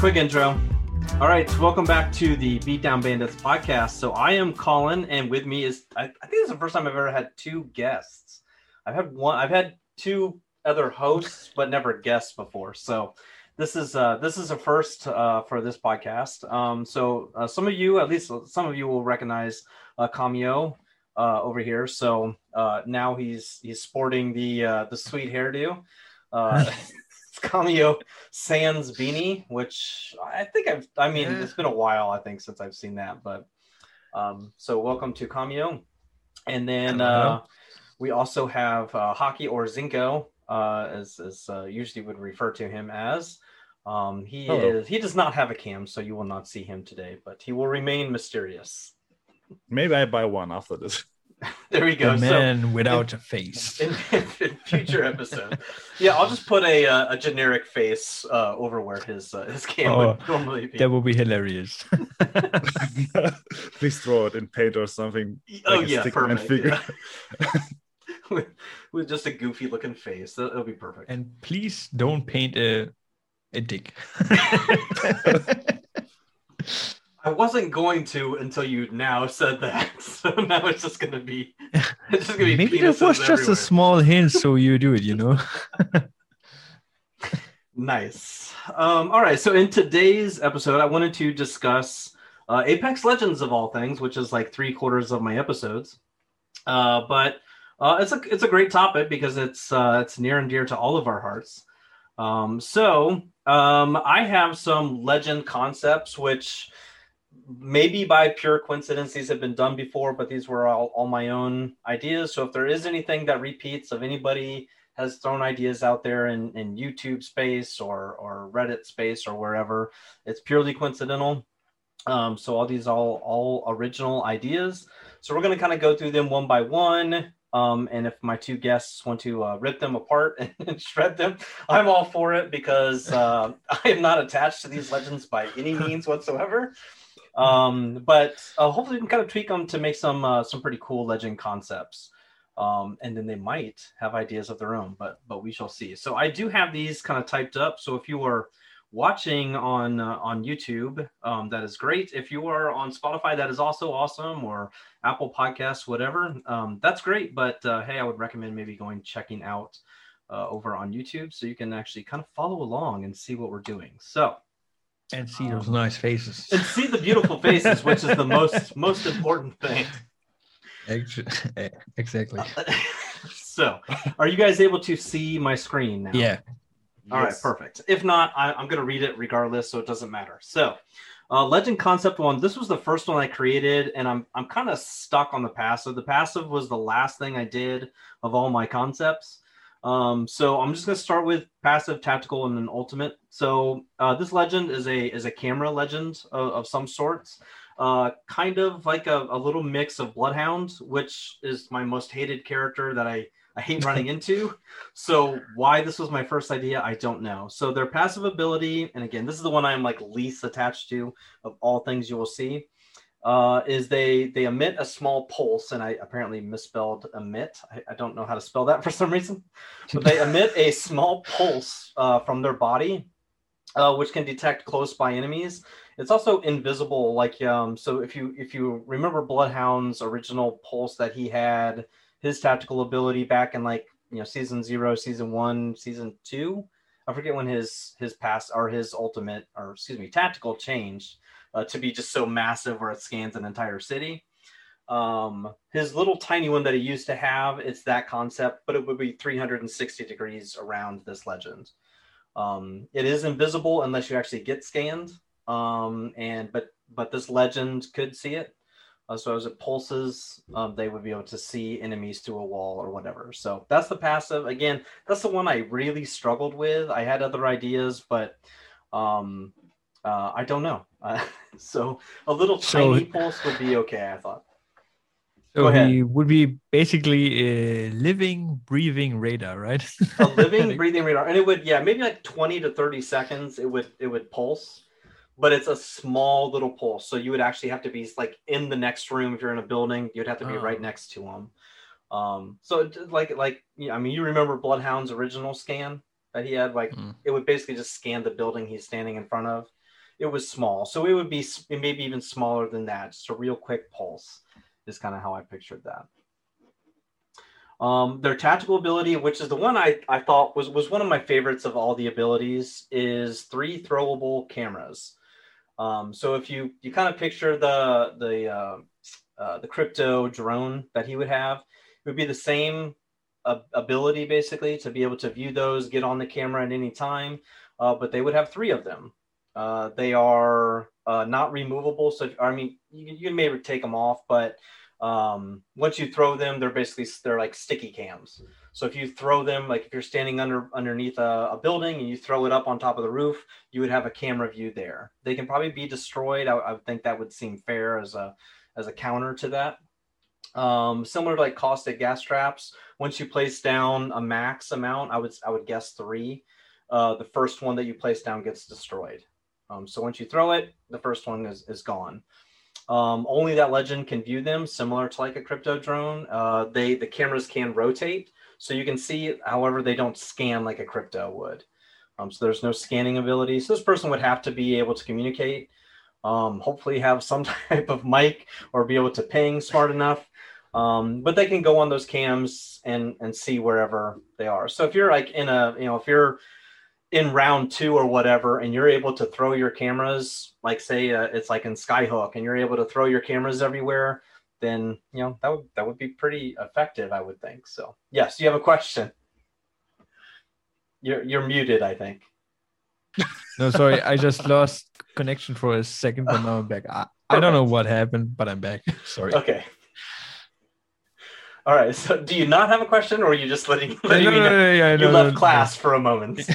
quick intro. All right, welcome back to the Beatdown Bandits podcast. So I am Colin, and with me is I, I think this is the first time I've ever had two guests. I've had one, I've had two other hosts, but never guests before. So this is uh, this is a first uh, for this podcast. Um, so uh, some of you, at least some of you, will recognize uh, Cameo uh, over here. So uh, now he's he's sporting the uh, the sweet hairdo. Uh, Cameo Sans beanie, which I think I've. I mean, Yeah. it's been a while, I think, since I've seen that. But um, so welcome to Cameo, and then uh, we also have uh, Hockey or Zinko, uh, as as uh, usually would refer to him as. Um, he Hello. is. He does not have a cam, so you will not see him today, but he will remain mysterious. Maybe I buy one after this. There we go. the So- man without a face. in, in future episode. Yeah, I'll just put a uh, a generic face uh, over where his uh, his cam would Oh, normally be. That would be hilarious. Please draw it in paint or something. oh like yeah, stick perfect. figure. yeah. with, with just a goofy looking face, that, will be perfect. and please don't paint a a dick. I wasn't going to until you now said that, so now it's just gonna be it's just gonna be Maybe that penises was just everywhere. a small hint, so you do it. You know. Nice. Um, all right. So in today's episode, I wanted to discuss uh, Apex Legends of all things, which is like three quarters of my episodes. Uh, but uh, it's a it's a great topic because it's uh, it's near and dear to all of our hearts. Um, so um, I have some legend concepts which maybe by pure coincidence these have been done before, but these were all, all my own ideas. So if there is anything that repeats of anybody has thrown ideas out there in, in YouTube space or, or Reddit space or wherever. It's purely coincidental. Um, so all these all all original ideas. So we're going to kind of go through them one by one. Um, and if my two guests want to uh, rip them apart and shred them, I'm all for it because uh, I am not attached to these legends by any means whatsoever. Um, but uh, hopefully we can kind of tweak them to make some uh, some pretty cool legend concepts. Um, and then they might have ideas of their own but but we shall see. So i do have these kind of typed up. So if you are watching on uh, on youtube um, that is great. If you are on spotify that is also awesome or apple podcasts whatever um, that's great. But uh, hey i would recommend maybe going checking out uh, over on youtube so you can actually kind of follow along and see what we're doing. So and see those nice faces. and see the beautiful faces which is the most most important thing eh, Exactly. so are you guys able to see my screen now Yeah. All right, Yes. perfect. If not, I, I'm going to read it regardless, so it doesn't matter. So, uh, Legend Concept One. This was the first one I created, and I'm I'm kind of stuck on the passive. The passive was the last thing I did of all my concepts. Um, so I'm just going to start with passive, tactical, and then ultimate. So uh, this legend is a is a camera legend of, of some sorts. Uh, kind of like a, a little mix of Bloodhound, which is my most hated character that I I hate running into. So why this was my first idea, I don't know. So their passive ability, and again, this is the one I'm like least attached to of all things you will see, uh, is they they emit a small pulse, and I apparently misspelled emit. I, I don't know how to spell that for some reason, but they emit a small pulse uh, from their body, uh, which can detect close by enemies. It's also invisible, like um. So if you if you remember Bloodhound's original pulse that he had, his tactical ability back in like you know season zero season one season two i forget when his his pass or his ultimate or excuse me tactical changed uh, to be just so massive where it scans an entire city um his little tiny one that he used to have it's that concept but it would be 360 degrees around this legend um it is invisible unless you actually get scanned um and but but this legend could see it uh, so as it pulses, um, they would be able to see enemies through a wall or whatever. So that's the passive. Again, that's the one I really struggled with. I had other ideas, but um, uh, I don't know. Uh, so a little So- tiny pulse would be okay. I thought. So Go ahead. he would be basically a living, breathing radar, right? A living, breathing radar, and it would yeah maybe like twenty to thirty seconds. It would it would pulse. But it's a small little pulse, so you would actually have to be like in the next room if you're in a building. You'd have to be Oh. right next to them. Um, so like like I mean, you remember Bloodhound's original scan that he had? Like Mm. it would basically just scan the building he's standing in front of. It was small. So it would be maybe even smaller than that. Just a real quick pulse is kind of how I pictured that. Um, their tactical ability, which is the one I, I thought was, was one of my favorites of all the abilities, is three throwable cameras. Um, so if you you kind of picture the the uh, uh, the crypto drone that he would have, it would be the same uh, ability basically to be able to view those, get on the camera at any time, uh, but they would have three of them. Uh, they are uh, not removable, so I mean you, you may take them off, but um, once you throw them, they're basically they're like sticky cams. So if you throw them, like if you're standing under underneath a, a, building and you throw it up on top of the roof, you would have a camera view there. They can probably be destroyed. I, I think that would seem fair as a as a counter to that. Um, similar to like caustic gas traps. Once you place down a max amount, I would I would guess three. Uh, the first one that you place down gets destroyed. Um, so once you throw it, the first one is, is gone. Um, only that legend can view them, similar to like a crypto drone. Uh, they the cameras can rotate, so you can see. However, they don't scan like a crypto would. Um, so there's no scanning ability. So this person would have to be able to communicate. Um, hopefully, have some type of mic or be able to ping smart enough. Um, but they can go on those cams and and see wherever they are. So if you're like in a you know if you're in round two or whatever, and you're able to throw your cameras, like say uh, it's like in Skyhook, and you're able to throw your cameras everywhere, then you know that would that would be pretty effective, I would think. So yes, you have a question. You're you're muted, I think. No, sorry, I just lost connection for a second, but now I'm back. I, I don't know what happened, but I'm back. Sorry. Okay. All right. So, do you not have a question, or are you just letting, letting no, me know? no, yeah, you no, left class for a moment.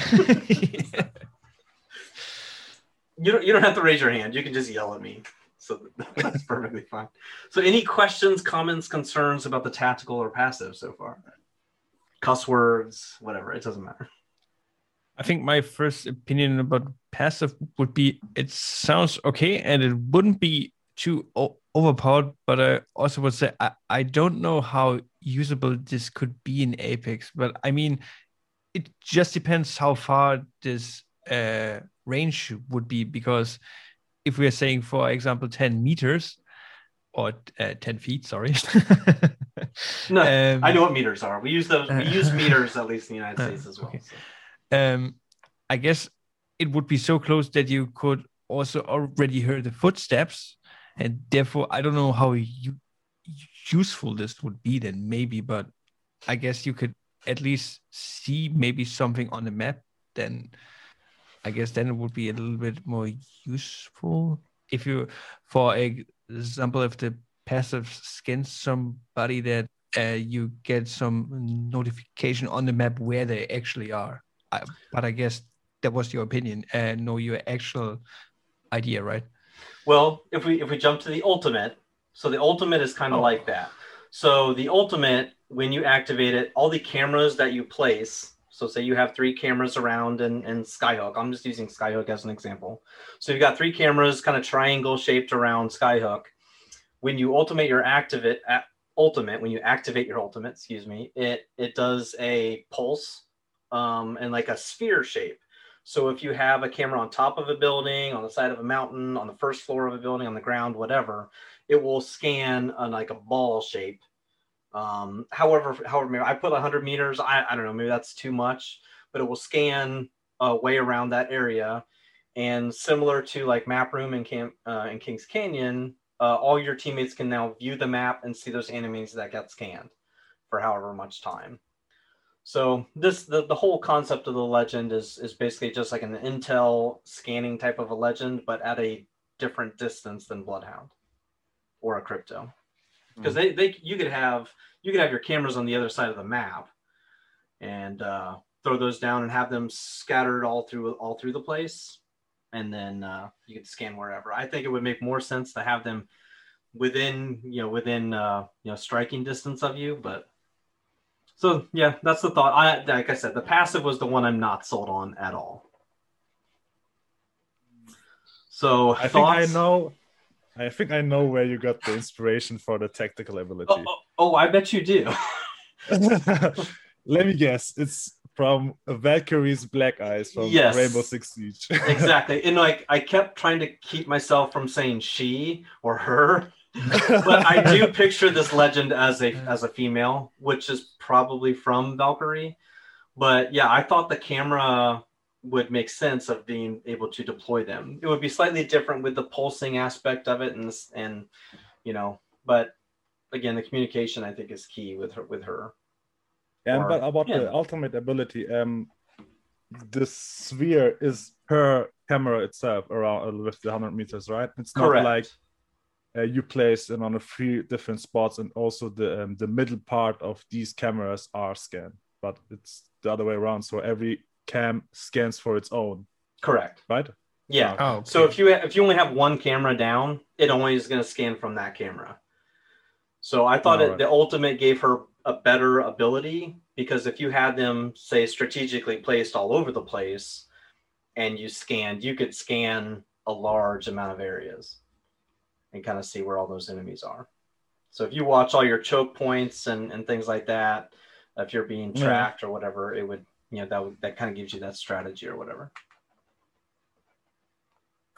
You don't, you don't have to raise your hand. You can just yell at me. So that's perfectly fine. So, any questions, comments, concerns about the tactical or passive so far? Cuss words, whatever. It doesn't matter. I think my first opinion about passive would be it sounds okay and it wouldn't be too o- overpowered, but I also would say I, I don't know how usable this could be in Apex. But I mean, it just depends how far this uh, range would be because if we are saying, for example, 10 meters or uh, 10 feet, sorry. No, Um, I know what meters are. We use those. We use meters at least in the United States as well. okay. so. um, I guess it would be so close that you could also already hear the footsteps, and therefore I don't know how useful this would be then maybe, but I guess you could at least see maybe something on the map. Then I guess then it would be a little bit more useful if you, for example, if the passive scans somebody that uh, you get some notification on the map where they actually are. I, but I guess that was your opinion and no, your actual idea, right? Well, if we if we jump to the ultimate, so the ultimate is kind of Oh. like that. So the ultimate, when you activate it, all the cameras that you place. So say you have three cameras around and, in Skyhook. I'm just using Skyhook as an example. So you've got three cameras kind of triangle shaped around Skyhook. When you ultimate your activate at ultimate, when you activate your ultimate, excuse me, it it does a pulse um, and like a sphere shape. So if you have a camera on top of a building, on the side of a mountain, on the first floor of a building, on the ground, whatever, it will scan on like a ball shape. Um, however, however, maybe I put 100 meters. I, I don't know, maybe that's too much, but it will scan uh, way around that area. And similar to like map room in Camp uh, in Kings Canyon, uh, all your teammates can now view the map and see those enemies that got scanned for however much time. So this the, the whole concept of the legend is is basically just like an intel scanning type of a legend, but at a different distance than Bloodhound or a crypto. Because they, they you could have you could have your cameras on the other side of the map and uh, throw those down and have them scattered all through all through the place, and then uh, you could scan wherever. I think it would make more sense to have them within you know within uh, you know striking distance of you, but so yeah, that's the thought. I like I said, the passive was the one I'm not sold on at all. So I think? I know. I think I know where you got the inspiration for the tactical ability. Oh, oh, oh, I bet you do. Let me guess. It's from Valkyrie's Black Eyes from Yes. Rainbow Six Siege. exactly. And like I kept trying to keep myself from saying she or her, but I do picture this legend as a as a female, which is probably from Valkyrie. But yeah, I thought the camera would make sense of being able to deploy them. It would be slightly different with the pulsing aspect of it, and and you know, but again, the communication I think is key with her with her. And Or- but about yeah. the ultimate ability, um, the sphere is per camera itself around with the hundred meters, right? It's not Correct. like uh, you place it on a few different spots, and also the um, the middle part of these cameras are scanned, but it's the other way around. So every cam scans for its own, Correct. right? Yeah. Oh, So if you if you only have one camera down, it only is going to scan from that camera. So I thought it, Alright. the ultimate gave her a better ability because if you had them say strategically placed all over the place and you scanned, you could scan a large amount of areas and kind of see where all those enemies are. So if you watch all your choke points and, and things like that, if you're being Yeah. tracked or whatever, it would you know that would, that kind of gives you that strategy or whatever.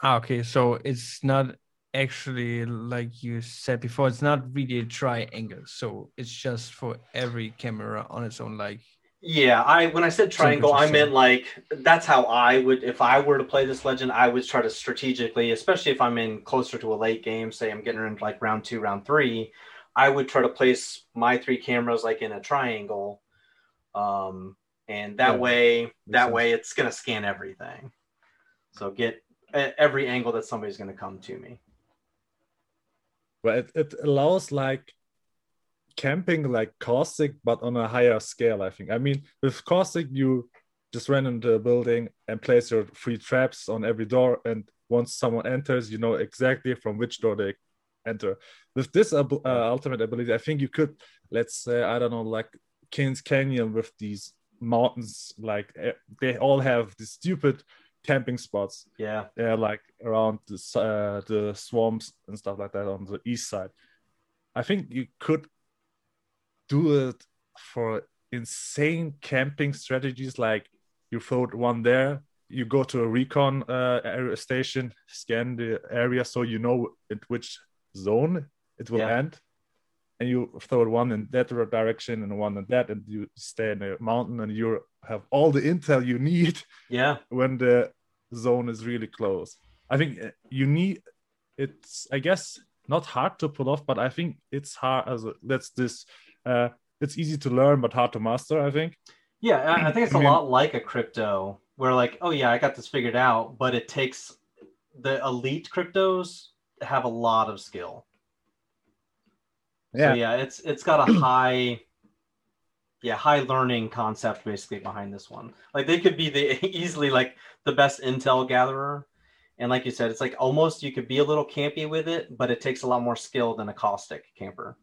Ah, okay, so it's not actually like you said before. It's not really a triangle, so it's just for every camera on its own. Like, Yeah, I when I said triangle, I meant like that's how I would if I were to play this legend, I would try to strategically, especially if I'm in closer to a late game, say I'm getting into like round two, round three, I would try to place my three cameras like in a triangle. Um and that Yeah, way that sense. way it's gonna scan everything. So get every angle that somebody's gonna come to me. Well it, it allows like camping like caustic, but on a higher scale, I think. I mean, with caustic, you just run into a building and place your three traps on every door, and once someone enters, you know exactly from which door they enter. With this uh, ultimate ability, I think you could, let's say, I don't know, like Kings Canyon with these mountains, like eh, they all have these stupid camping spots Yeah. yeah, like around the uh, the swamps and stuff like that on the east side. I think you could do it for insane camping strategies, like you throw one there, you go to a recon uh, area station, scan the area so you know in which zone it will Yeah. end, and you throw one in that direction and one in that, and you stay in a mountain and you have all the intel you need Yeah. when the zone is really close. I think uh, you need it's I guess not hard to pull off, but I think it's hard as a, that's this uh it's easy to learn but hard to master, I think. Yeah, I think it's I a mean- lot like a crypto where like, oh yeah, I got this figured out, but it takes the elite cryptos have a lot of skill. Yeah. So yeah, it's it's got a high yeah, high learning concept basically behind this one. Like they could be the easily like the best intel gatherer. And like you said, it's like almost you could be a little campy with it, but it takes a lot more skill than a caustic camper.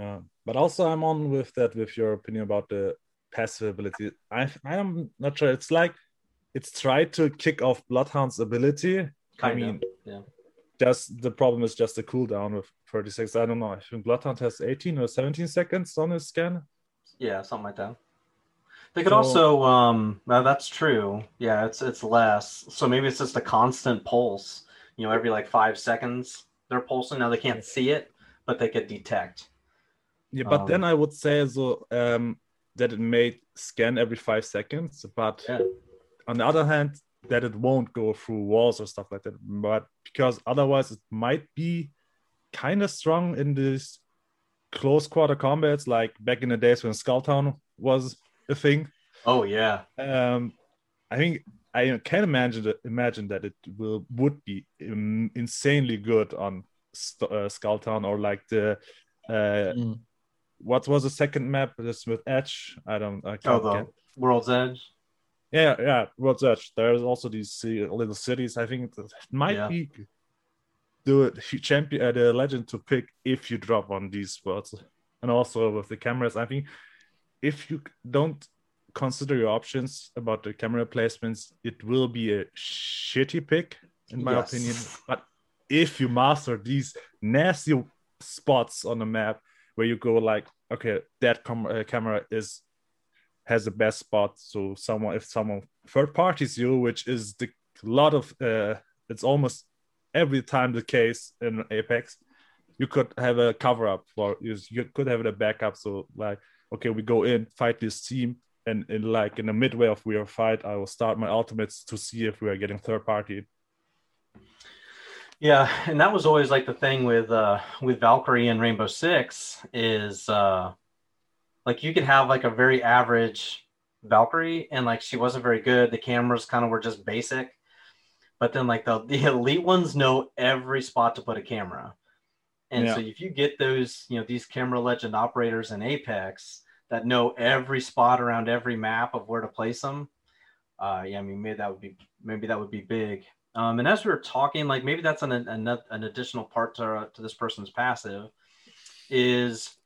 Uh, but also I'm on with that with your opinion about the passive ability. I I'm not sure. It's like it's tried to kick off Bloodhound's ability. I mean, of. Yeah. just the problem is just the cooldown with 36. I don't know. I think Bloodhound has 18 or 17 seconds on his scan. Yeah, something like that. They could So- also um no, that's true. Yeah, it's it's less. So maybe it's just a constant pulse. You know, every like five seconds they're pulsing. Now they can't see it, but they could detect. Yeah, but Um, then I would say so um, that it may scan every five seconds, but Yeah. on the other hand, that it won't go through walls or stuff like that. But because otherwise, it might be kind of strong in this close quarter combats, like back in the days when Skulltown was a thing. Oh yeah. Um, I think I can imagine that, imagine that it will would be insanely good on uh, Skulltown or like the uh, Mm. What was the second map? This with Edge. I don't. I Oh can't the get. World's Edge. Yeah, yeah. World's Edge. There's also these little cities. I think it might Yeah. be the champion, uh, the legend to pick if you drop on these spots, and also with the cameras. I think if you don't consider your options about the camera placements, it will be a shitty pick, in my Yes. opinion. But if you master these nasty spots on the map where you go like, okay, that com- uh, camera is has the best spot. So someone, if someone third parties you, which is the lot of, uh, it's almost every time the case in Apex, you could have a cover up for you. You could have a backup. So like, okay, we go in, fight this team, and in like in the midway of we are fight, I will start my ultimates to see if we are getting third party. Yeah, and that was always like the thing with uh with Valkyrie and Rainbow Six is uh like you could have like a very average Valkyrie and like she wasn't very good. The cameras kind of were just basic. But then like the, the elite ones know every spot to put a camera. And yeah. so if you get those, you know, these camera legend operators in Apex that know every spot around every map of where to place them, uh, yeah, I mean, maybe that would be maybe that would be big. Um, and as we were talking, like maybe that's an, an, an additional part to, to this person's passive is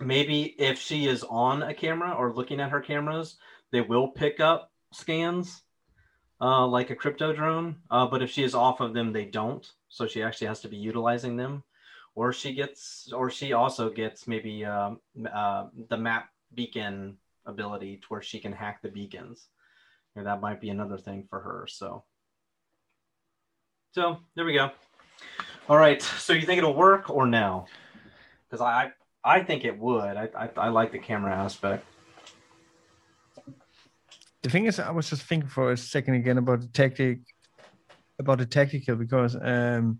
maybe if she is on a camera or looking at her cameras, they will pick up scans uh, like a crypto drone. Uh, but if she is off of them, they don't. So she actually has to be utilizing them. Or she gets, or she also gets maybe um, uh, the map beacon ability to where she can hack the beacons. And that might be another thing for her. So so there we go. All right. So you think it'll work or no? Because I I think it would. I, I I like the camera aspect. The thing is, I was just thinking for a second again about the tactic, about the tactical because um,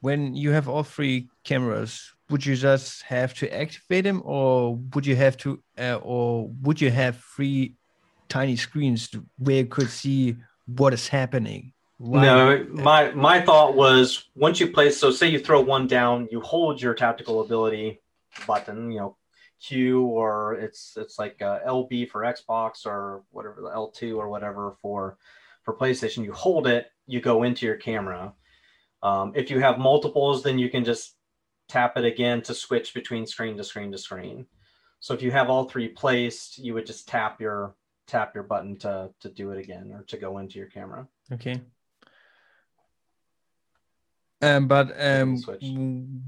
when you have all three cameras, would you just have to activate them, or would you have to, uh, or would you have three tiny screens where you could see what is happening? No, my my thought was once you place, so say you throw one down, you hold your tactical ability button, you know, Q or it's it's like uh, LB for Xbox or whatever the L2 or whatever for for PlayStation. You hold it, you go into your camera. Um, if you have multiples, then you can just tap it again to switch between screen to screen to screen. So if you have all three placed, you would just tap your tap your button to to do it again or to go into your camera. Okay. Um, but um,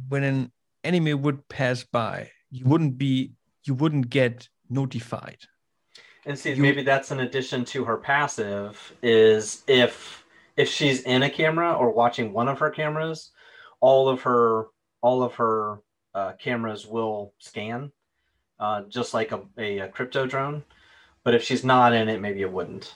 when an enemy would pass by, you wouldn't be, you wouldn't get notified. And see, you, maybe that's an addition to her passive. Is if if she's in a camera or watching one of her cameras, all of her all of her uh, cameras will scan, uh, just like a, a, a crypto drone. But if she's not in it, maybe it wouldn't.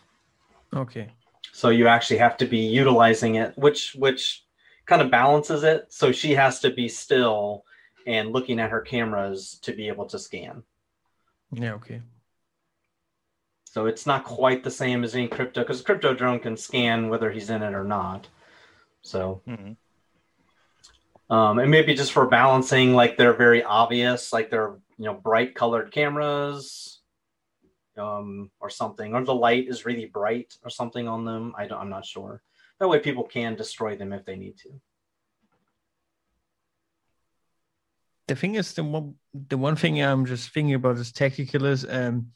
Okay. So you actually have to be utilizing it, which which kind of balances it. So she has to be still and looking at her cameras to be able to scan. Yeah, okay. So it's not quite the same as any crypto because crypto drone can scan whether he's in it or not. So, mm-hmm. um, and maybe just for balancing, like they're very obvious, like they're you know bright colored cameras, um, or something, or the light is really bright or something on them. I don't, I'm not sure. That way, people can destroy them if they need to. The thing is, the one, the one thing I'm just thinking about is tactical is um,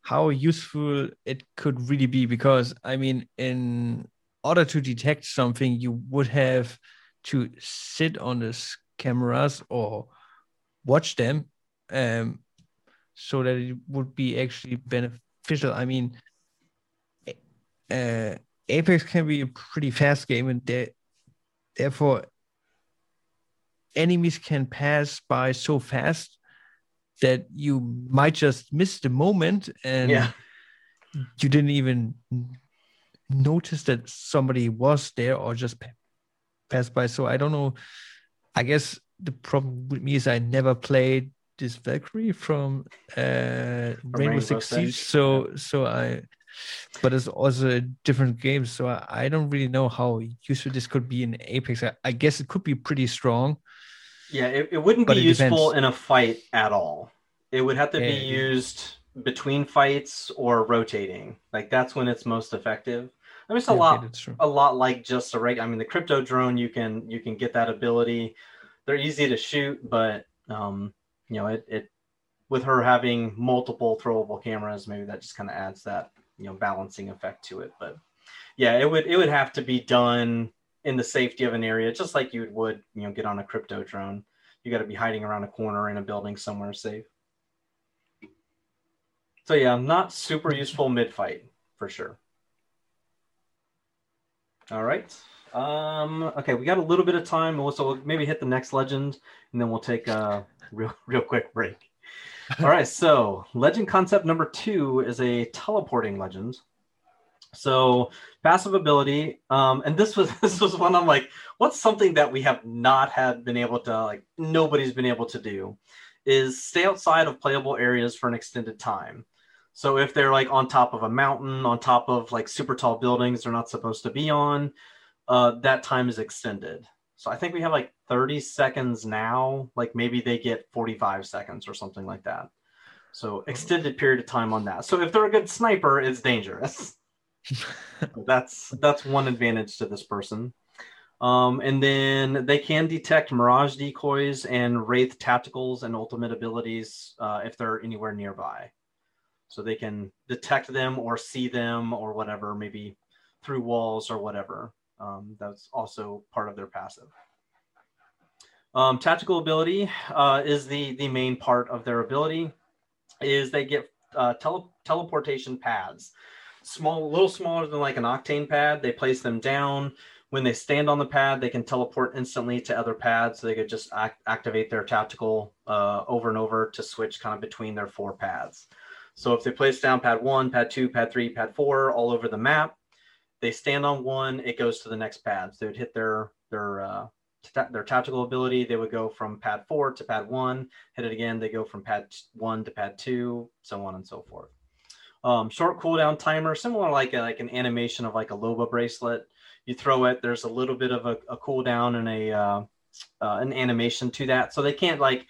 how useful it could really be. Because I mean, in order to detect something, you would have to sit on the cameras or watch them, um, so that it would be actually beneficial. I mean, uh, Apex can be a pretty fast game, and de- therefore enemies can pass by so fast that you might just miss the moment and yeah. you didn't even notice that somebody was there or just passed by. So I don't know. I guess the problem with me is I never played this Valkyrie from uh, Rainbow, Rainbow Six Siege. So so I but it's also a different game. So I, I, don't really know how useful this could be in Apex. I, I guess it could be pretty strong. Yeah, it, it wouldn't be it useful depends. in a fight at all. It would have to be used between fights or rotating. Like that's when it's most effective. I mean, it's a yeah, lot, okay, a lot like just a regular. I mean, the crypto drone, you can you can get that ability. They're easy to shoot, but um, you know, it, it with her having multiple throwable cameras, maybe that just kind of adds that you know balancing effect to it. But yeah, it would it would have to be done in the safety of an area, just like you would you know get on a crypto drone. You got to be hiding around a corner in a building somewhere safe. So yeah, not super useful mid fight for sure. All right. Um, okay, we got a little bit of time, so we'll maybe hit the next legend, and then we'll take a real, real quick break. All right, so legend concept number two is a teleporting legend. So passive ability, um, and this was this was one I'm like, what's something that we have not had been able to like nobody's been able to do, is stay outside of playable areas for an extended time. So if they're like on top of a mountain, on top of like super tall buildings they're not supposed to be on, uh, that time is extended. So I think we have like 30 seconds now. Like maybe they get 45 seconds or something like that. So extended period of time on that. So if they're a good sniper, it's dangerous. that's that's one advantage to this person. Um, and then they can detect mirage decoys and wraith tacticals and ultimate abilities uh, if they're anywhere nearby. So they can detect them or see them or whatever, maybe through walls or whatever. Um, that's also part of their passive. Um, tactical ability uh, is the the main part of their ability. Is they get uh, tele- teleportation pads, small, a little smaller than like an octane pad. They place them down. When they stand on the pad, they can teleport instantly to other pads. So they could just act- activate their tactical uh, over and over to switch kind of between their four pads. So if they place down pad one, pad two, pad three, pad four, all over the map, they stand on one, it goes to the next pad. So they would hit their their uh, t- their tactical ability. They would go from pad four to pad one. Hit it again. They go from pad one to pad two, so on and so forth. Um, short cooldown timer, similar like a, like an animation of like a Loba bracelet. You throw it. There's a little bit of a, a cooldown and a uh, uh, an animation to that, so they can't like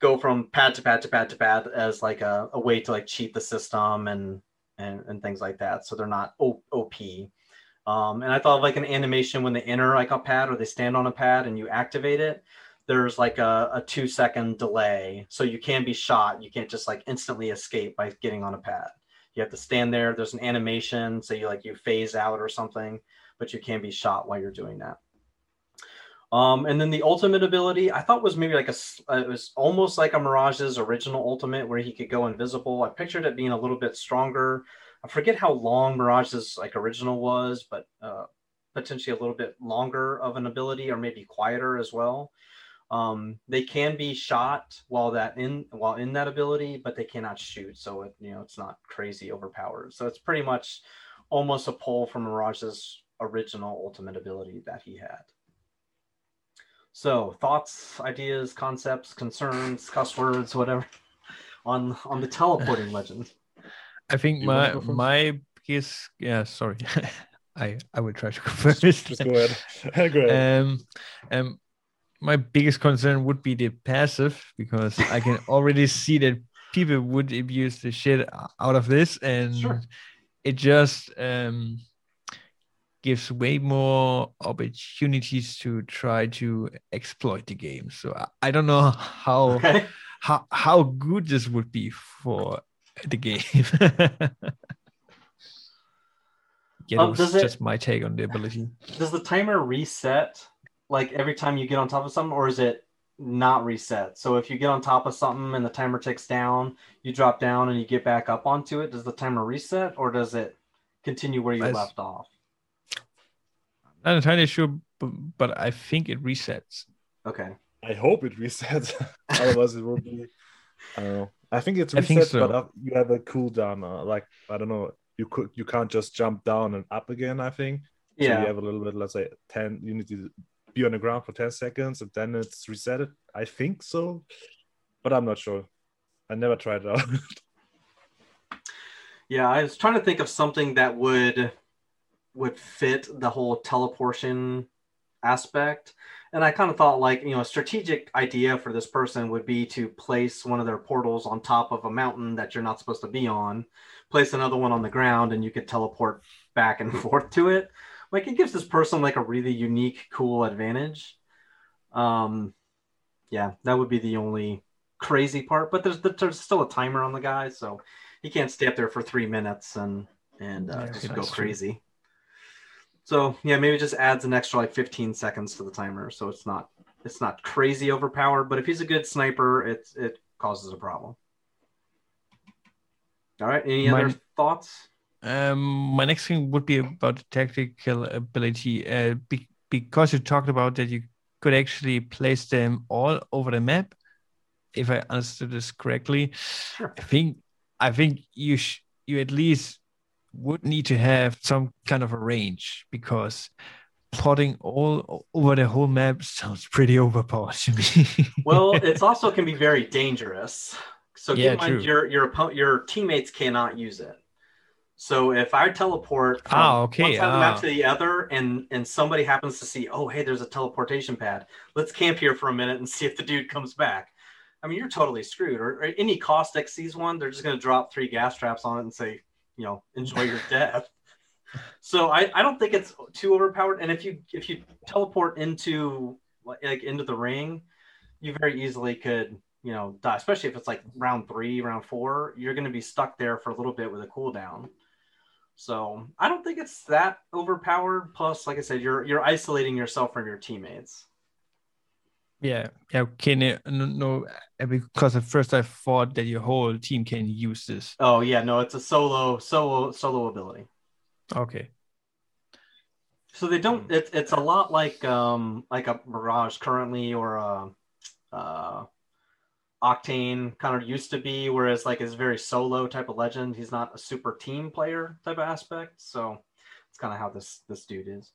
go from pad to pad to pad to pad as like a, a way to like cheat the system and and, and things like that. So they're not OP. Um, and I thought of like an animation when they enter like a pad or they stand on a pad and you activate it. There's like a, a two second delay. So you can be shot. You can't just like instantly escape by getting on a pad. You have to stand there. There's an animation. So you like you phase out or something, but you can be shot while you're doing that. Um, and then the ultimate ability I thought was maybe like a, it was almost like a Mirage's original ultimate where he could go invisible. I pictured it being a little bit stronger, I forget how long Mirage's like original was, but uh, potentially a little bit longer of an ability, or maybe quieter as well. Um, they can be shot while that in while in that ability, but they cannot shoot, so it you know it's not crazy overpowered. So it's pretty much almost a pull from Mirage's original ultimate ability that he had. So thoughts, ideas, concepts, concerns, cuss words, whatever on on the teleporting legend. I think my my biggest yeah sorry I I will try to go first. Just go ahead. go ahead. Um, um, my biggest concern would be the passive because I can already see that people would abuse the shit out of this, and sure. it just um gives way more opportunities to try to exploit the game. So I, I don't know how okay. how how good this would be for the game. yeah, um, was just my take on the ability. Does the timer reset like every time you get on top of something, or is it not reset? So if you get on top of something and the timer ticks down, you drop down and you get back up onto it. Does the timer reset, or does it continue where you I, left off? I'm not entirely sure, but, but I think it resets. Okay. I hope it resets. Otherwise, it will be. I don't know. I think it's reset, think so. but you have a cooldown. Uh, like I don't know, you could you can't just jump down and up again. I think. Yeah. So you have a little bit. Let's say ten. You need to be on the ground for ten seconds, and then it's resetted. I think so, but I'm not sure. I never tried it out. yeah, I was trying to think of something that would would fit the whole teleportation aspect and I kind of thought like you know a strategic idea for this person would be to place one of their portals on top of a mountain that you're not supposed to be on, place another one on the ground, and you could teleport back and forth to it. Like it gives this person like a really unique, cool advantage. Um, yeah, that would be the only crazy part. But there's there's still a timer on the guy, so he can't stay up there for three minutes and and uh, yeah, just go crazy. True. So yeah, maybe just adds an extra like 15 seconds to the timer, so it's not it's not crazy overpowered. But if he's a good sniper, it it causes a problem. All right. Any My- other thoughts? Um, my next thing would be about the tactical ability. Uh, be- because you talked about that you could actually place them all over the map. If I understood this correctly, Sure. I think I think you sh- you at least would need to have some kind of a range because plotting all over the whole map sounds pretty overpowered to me. Well, it's also can be very dangerous. So keep Yeah, in mind your your your teammates cannot use it. So if I teleport from Ah, okay, one side of the map ah. to the other, and and somebody happens to see, oh hey, there's a teleportation pad. Let's camp here for a minute and see if the dude comes back. I mean, you're totally screwed. Or, or any caustic sees one, they're just going to drop three gas traps on it and say, you know, enjoy your death. So I, I don't think it's too overpowered. And if you if you teleport into like into the ring, you very easily could you know die. Especially if it's like round three, round four, you're going to be stuck there for a little bit with a cooldown. So I don't think it's that overpowered. Plus, like I said, you're you're isolating yourself from your teammates. Yeah, yeah. Can it, no, no, uh, because at first I thought that your whole team can use this. Oh yeah, no, it's a solo solo solo ability. Okay. So they don't. It's it's a lot like um like a Mirage currently or a uh, Octane kind of used to be, whereas like is very solo type of legend. He's not a super team player type of aspect. So it's kind of how this this dude is.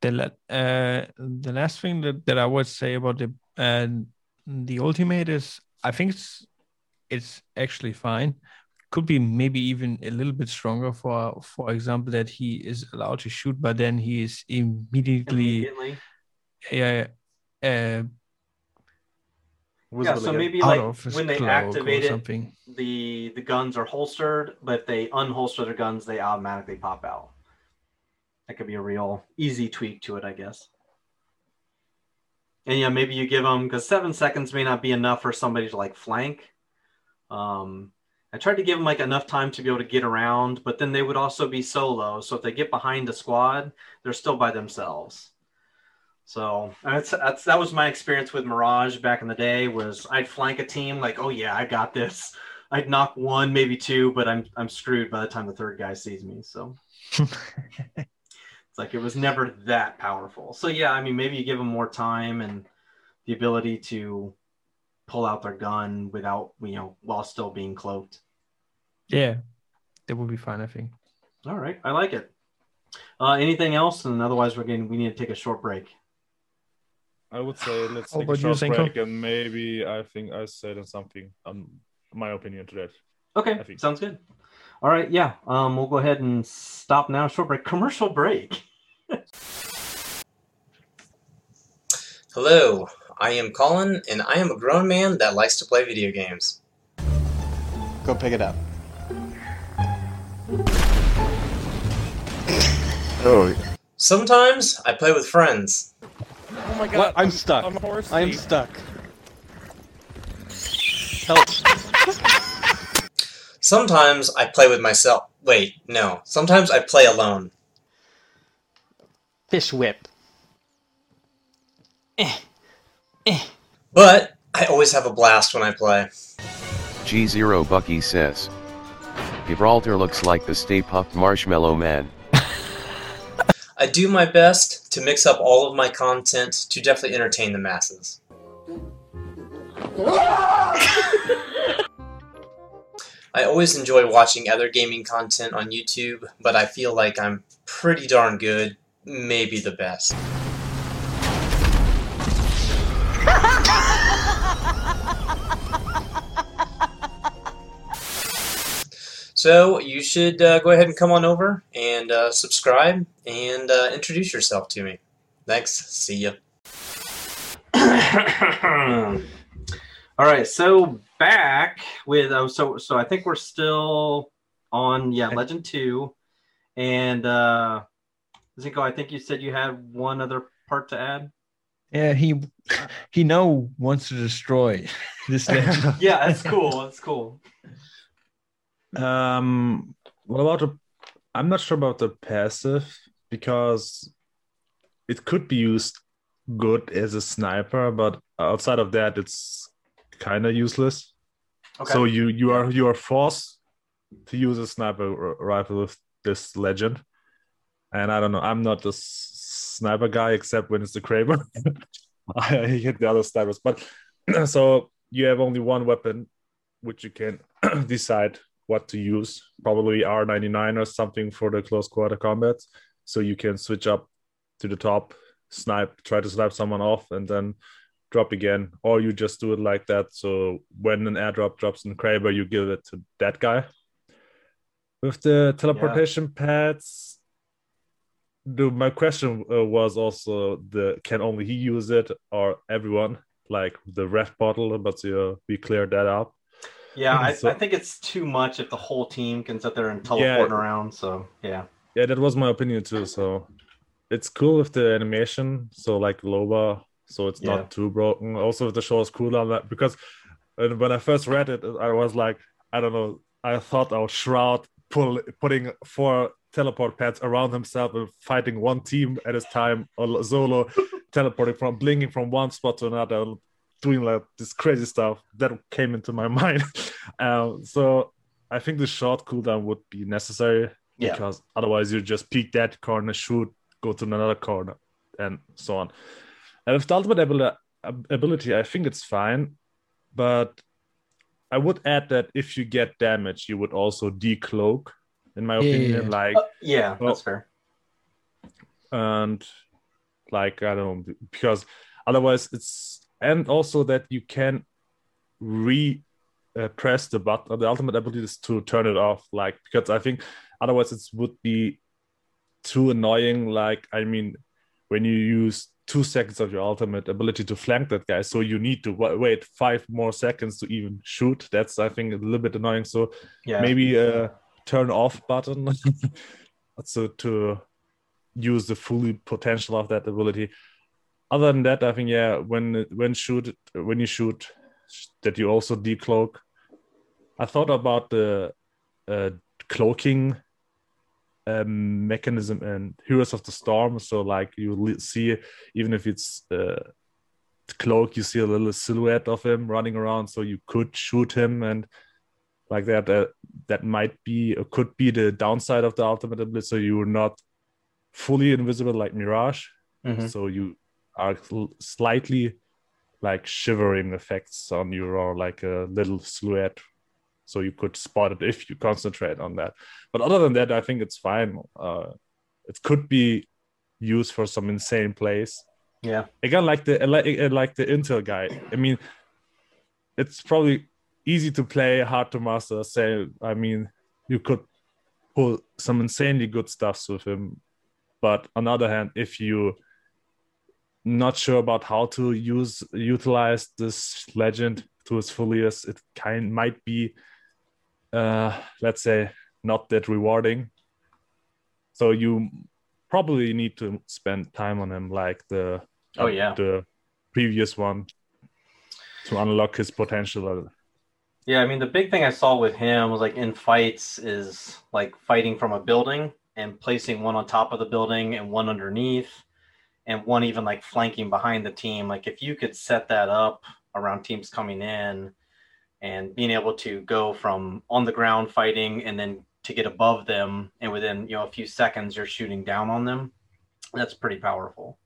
The uh the last thing that, that I would say about the uh, the ultimate is I think it's it's actually fine. Could be maybe even a little bit stronger for for example that he is allowed to shoot, but then he is immediately Immediately. uh, uh, Yeah, so maybe like when they cloak activate it, something. the the guns are holstered, but if they unholster their guns, they automatically pop out. That could be a real easy tweak to it, I guess. And yeah, maybe you give them because seven seconds may not be enough for somebody to like flank. Um, I tried to give them like enough time to be able to get around, but then they would also be solo. So if they get behind a squad, they're still by themselves. So that's, that's that was my experience with Mirage back in the day. Was I'd flank a team like, oh yeah, I got this. I'd knock one, maybe two, but I'm I'm screwed by the time the third guy sees me. So like it was never that powerful. So yeah, I mean maybe you give them more time and the ability to pull out their gun without you know while still being cloaked. yeah, that would be fine. I think. All right, I like it. Uh, anything else? And otherwise, we're getting we need to take a short break. I would say let's take a you, short Zenko? break and maybe I think I said something on my opinion to that. Okay, sounds good. All right, yeah. Um, we'll go ahead and stop now. Short break. Commercial break. Hello, I am Colin, and I am a grown man that likes to play video games. Go pick it up. Oh, Sometimes I play with friends. Oh my god. what? I'm stuck. I'm horse I'm stuck. Help. Sometimes I play with myself. Wait, no. Sometimes I play alone. Fish whip. But I always have a blast when I play. G0 Bucky says. Gibraltar looks like the Stay Puft Marshmallow Man. I do my best to mix up all of my content to definitely entertain the masses. I always enjoy watching other gaming content on YouTube, but I feel like I'm pretty darn good, maybe the best. So you should uh, go ahead and come on over and uh, subscribe and uh, introduce yourself to me. Thanks. See ya. All right, so back with uh, so so I think we're still on yeah Legend Two, and uh Zinko, I think you said you had one other part to add. Yeah, he he now wants to destroy this legend. Yeah, that's cool. That's cool. Um, what about the? I'm not sure about the passive because it could be used good as a sniper, but outside of that, it's kind of useless. Okay. So you you are you are forced to use a sniper rifle with this legend. And I don't know, I'm not a sniper guy except when it's the Kraber. I hit the other snipers, but so you have only one weapon, which you can decide what to use. Probably R99 or something for the close quarter combat. So you can switch up to the top, snipe, try to snipe someone off, and then drop again, or you just do it like that. So when an airdrop drops in Kraber, you give it to that guy. With the teleportation pads, the, my question uh, was also the can only he use it or everyone like the Wraith portal, but uh, we cleared that up. Yeah, I, So- I think it's too much if the whole team can sit there and teleport around. So yeah, Yeah, that was my opinion too. So it's cool with the animation, so like Loba, so it's Yeah. not too broken. Also, if the show is cool on that because when I first read it, I was like, I don't know, I thought our Shroud pull putting four teleport pads around himself and fighting one team at his time, or Zolo teleporting from blinking from one spot to another, doing like this crazy stuff that came into my mind. um, so I think the short cooldown would be necessary Yeah. because otherwise you just peek that corner, shoot, go to another corner, and so on. And with the ultimate abili- ab- ability, I think it's fine, but I would add that if you get damage, you would also decloak, in my Yeah, opinion. yeah. Like Uh, yeah, Well- that's fair. and like I don't know because otherwise it's and also that you can re uh, press the button. The ultimate ability is to turn it off, like because I think otherwise it would be too annoying. Like I mean, when you use two seconds of your ultimate ability to flank that guy, so you need to wa- wait five more seconds to even shoot. That's I think a little bit annoying. So Yeah, maybe a turn off button so to use the full potential of that ability other than that i think yeah when when shoot when you shoot that you also decloak. I thought about the uh, cloaking um, mechanism in heroes of the storm. So like you see even if it's uh, cloak you see a little silhouette of him running around. So you could shoot him and like that uh, that might be or could be the downside of the ultimate ability. So you're not fully invisible like mirage. Mhm. so you are slightly like shivering effects on you or like a little silhouette. So you could spot it if you concentrate on that. But other than that i think it's fine. Uh, it could be used for some insane plays. Yeah, again like the like, like the intel guy. I mean it's probably easy to play hard to master. Say i mean you could pull some insanely good stuffs with him. But on the other hand if you not sure about how to use utilize this legend to its fullest it kind might be uh let's say not that rewarding so you probably need to spend time on him like the Oh, yeah. the previous one to unlock his potential yeah. I mean, the big thing I saw with him was like in fights is like fighting from a building and placing one on top of the building and one underneath, and one even like flanking behind the team. Like if you could set that up around teams coming in, and being able to go from on the ground fighting and then to get above them, and within you know a few seconds you're shooting down on them, that's pretty powerful.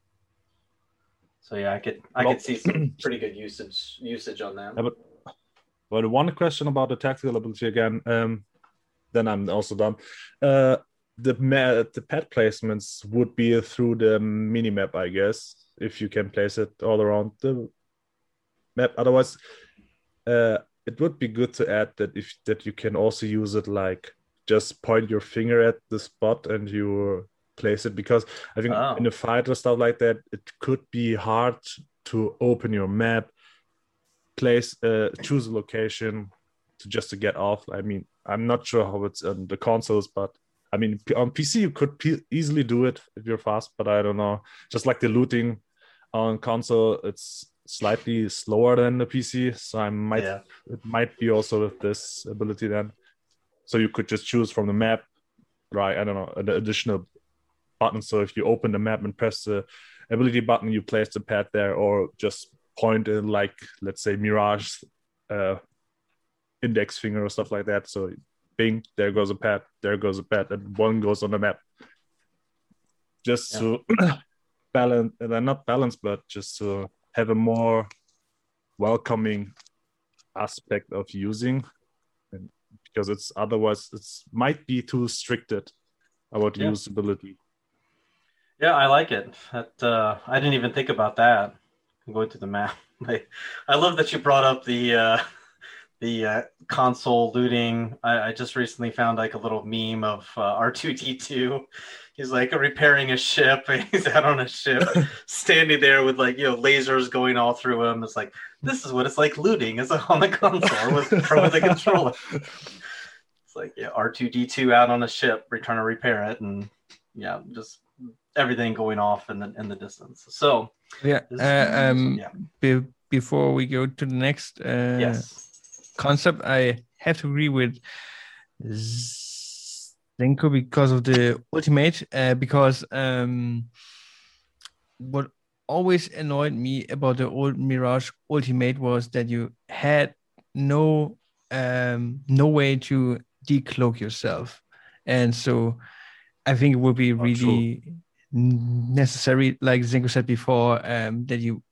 So yeah, I could I Well- could see some pretty good usage usage on that. Yeah, but but one question about the tactical ability again. Um, then I'm also done. Uh, the the pad placements would be through the mini map, I guess, if you can place it all around the map. Otherwise, uh, it would be good to add that if that you can also use it like just point your finger at the spot and you place it because I think Oh. in a fight or stuff like that, it could be hard to open your map place uh choose a location to just to get off i mean i'm not sure how it's on the consoles but i mean on pc you could easily do it if you're fast but i don't know just like the looting on console it's slightly slower than the pc so i might Yeah. it might be also with this ability then so you could just choose from the map right i don't know an additional button so if you open the map and press the ability button you place the pad there or just point in like let's say mirage uh index finger or stuff like that. So bing, there goes a pad, there goes a pad, and one goes on the map. Just to balance, and then not balance, but just to have a more welcoming aspect of using, and because it's otherwise it's might be too stricted about Yeah. usability. Yeah, I like it. That uh, I didn't even think about that. Going to the map. I, I love that you brought up the uh, the uh, console looting. I, I just recently found like a little meme of uh, R2D2. He's like repairing a ship. He's out on a ship, standing there with like you know lasers going all through him. It's like this is what it's like looting. It's on the console with with a controller. It's like yeah, R2D2 out on a ship, trying to repair it, and yeah, just everything going off in the in the distance. So Yeah. this- Uh, um, yeah, be- before we go to the next uh, yes, concept, I have to agree with Zenko because of the ultimate. Uh, because um, what always annoyed me about the old Mirage Ultimate was that you had no um, no way to decloak yourself, and so I think it would be Oh, really necessary, like Zinko said before, um, that you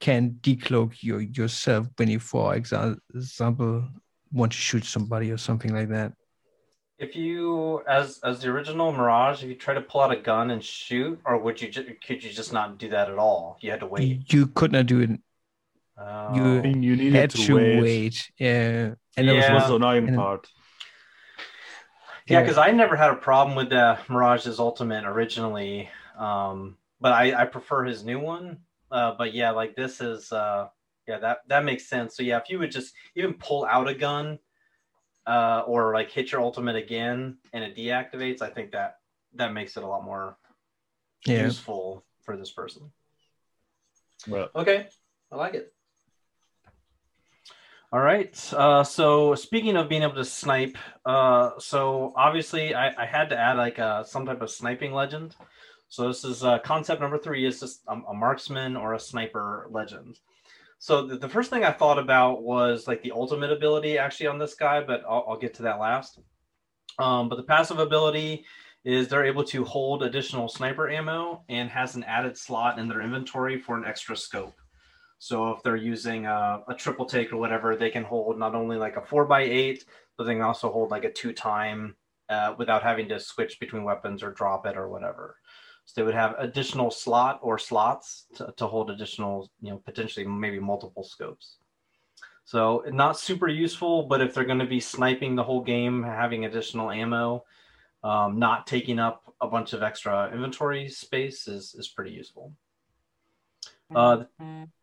can decloak your yourself when you, for exa- example, want to shoot somebody or something like that. if you as as the original Mirage, if you try to pull out a gun and shoot, or would you ju- could you just not do that at all? You had to wait. You could not do it. Oh. You- I think you needed had to, to wait. wait. Yeah, and that Yeah. That was was the annoying and- part. Yeah, because I never had a problem with the Mirage's Ultimate originally, um, but I, I prefer his new one. Uh, but yeah, like this is, uh, yeah, that that makes sense. So yeah, if you would just even pull out a gun, uh, or like hit your ultimate again and it deactivates, I think that that makes it a lot more yeah. useful for this person. Well, Okay, I like it. All right. Uh, so speaking of being able to snipe, uh, so obviously I, I had to add like uh some type of sniping legend. So this is uh, concept number three is just a, a marksman or a sniper legend. So the, the first thing I thought about was like the ultimate ability actually on this guy, but I'll, I'll get to that last. Um, but the passive ability is they're able to hold additional sniper ammo and has an added slot in their inventory for an extra scope. So if they're using a, a triple take or whatever, they can hold not only like a four by eight, but they can also hold like a two time uh, without having to switch between weapons or drop it or whatever. So they would have additional slot or slots to, to hold additional, you know, potentially maybe multiple scopes. So not super useful, but if they're going to be sniping the whole game, having additional ammo, um, not taking up a bunch of extra inventory space is, is pretty useful. Uh,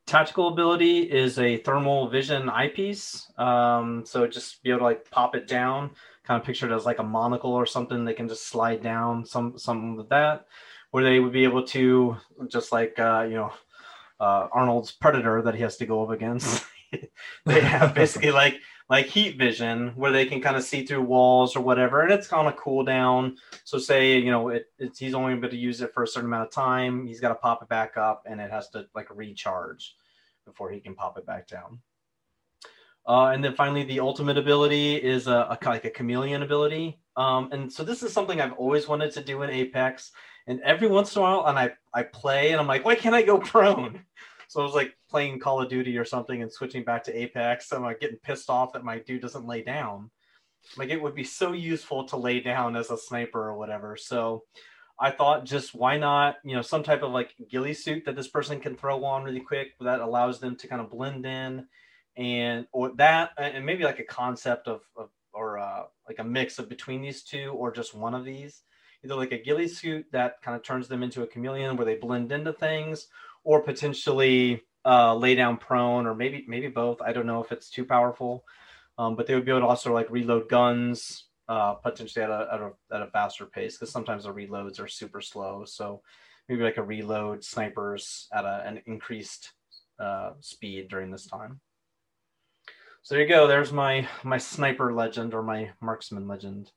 tactical ability is a thermal vision eyepiece. Um, so just be able to like pop it down, kind of picture it as like a monocle or something. They can just slide down some something with that, where they would be able to just like uh, you know uh, Arnold's Predator that he has to go up against. they have basically like like heat vision where they can kind of see through walls or whatever, and it's on a cooldown. So say you know it, it's he's only able to use it for a certain amount of time. He's got to pop it back up, and it has to like recharge before he can pop it back down. Uh, and then finally, the ultimate ability is a, a like a chameleon ability. Um, and so this is something I've always wanted to do in Apex. And every once in a while, and I I play, and I'm like, why can't I go prone? So I was like playing Call of Duty or something and switching back to Apex. I'm like getting pissed off that my dude doesn't lay down. Like it would be so useful to lay down as a sniper or whatever. So I thought just why not, you know, some type of like ghillie suit that this person can throw on really quick that allows them to kind of blend in and or that and maybe like a concept of, of or uh, like a mix of between these two or just one of these either like a ghillie suit that kind of turns them into a chameleon where they blend into things or potentially uh, lay down prone or maybe maybe both i don't know if it's too powerful um, but they would be able to also like reload guns uh, potentially at a, at a, at a faster pace because sometimes the reloads are super slow so maybe like a reload snipers at a, an increased uh, speed during this time so there you go. There's my my sniper legend or my marksman legend.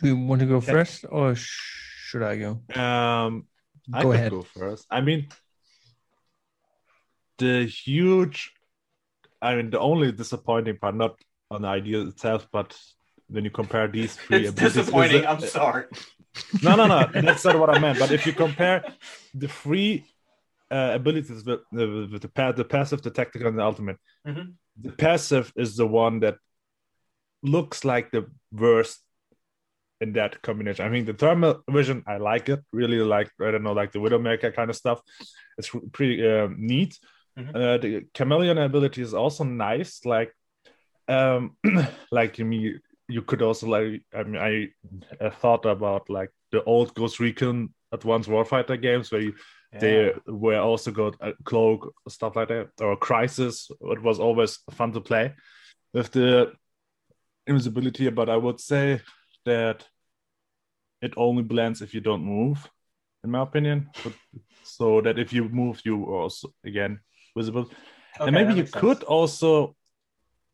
Do you want to go Okay. first or should I go? Um, I Go could ahead. go first. I mean, the huge I mean, the only disappointing part, not on the idea itself, but when you compare these three It's abilities, disappointing. that- I'm sorry. no, no, no. That's not what I meant. But if you compare the three uh, abilities with, uh, with the, pa- the passive, the tactical, and the ultimate, Mhm. the passive is the one that looks like the worst in that combination. I mean, the thermal vision, I like it. Really like, I don't know, like the Widowmaker kind of stuff. It's pretty uh, neat. Mhm. Uh, the chameleon ability is also nice. Like, um, like you mean you could also like I mean I, I thought about like the old Ghost Recon Advanced Warfighter games where you, they were also got a cloak stuff like that or Crysis. It was always fun to play with the invisibility, but I would say that it only blends if you don't move, in my opinion. But, so that if you move, you are also again visible Okay, and maybe you sense. could also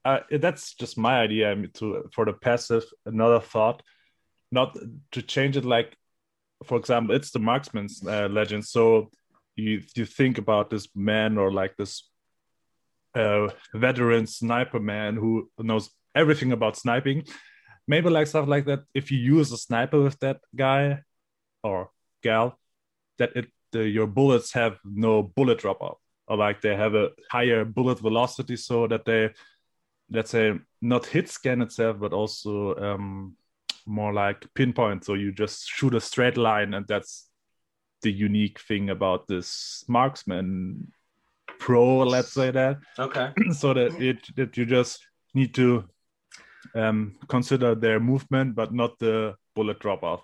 uh, that's just my idea I mean, to for the passive another thought not to change it like for example it's the marksman's uh, legend so you you think about this man or like this uh, veteran sniper man who knows everything about sniping maybe like stuff like that if you use a sniper with that guy or gal that it the, your bullets have no bullet drop off or like they have a higher bullet velocity so that they let's say not hit scan itself but also um more like pinpoint. So you just shoot a straight line and that's the unique thing about this marksman pro let's say that. Okay. so that it that you just need to um consider their movement but not the bullet drop off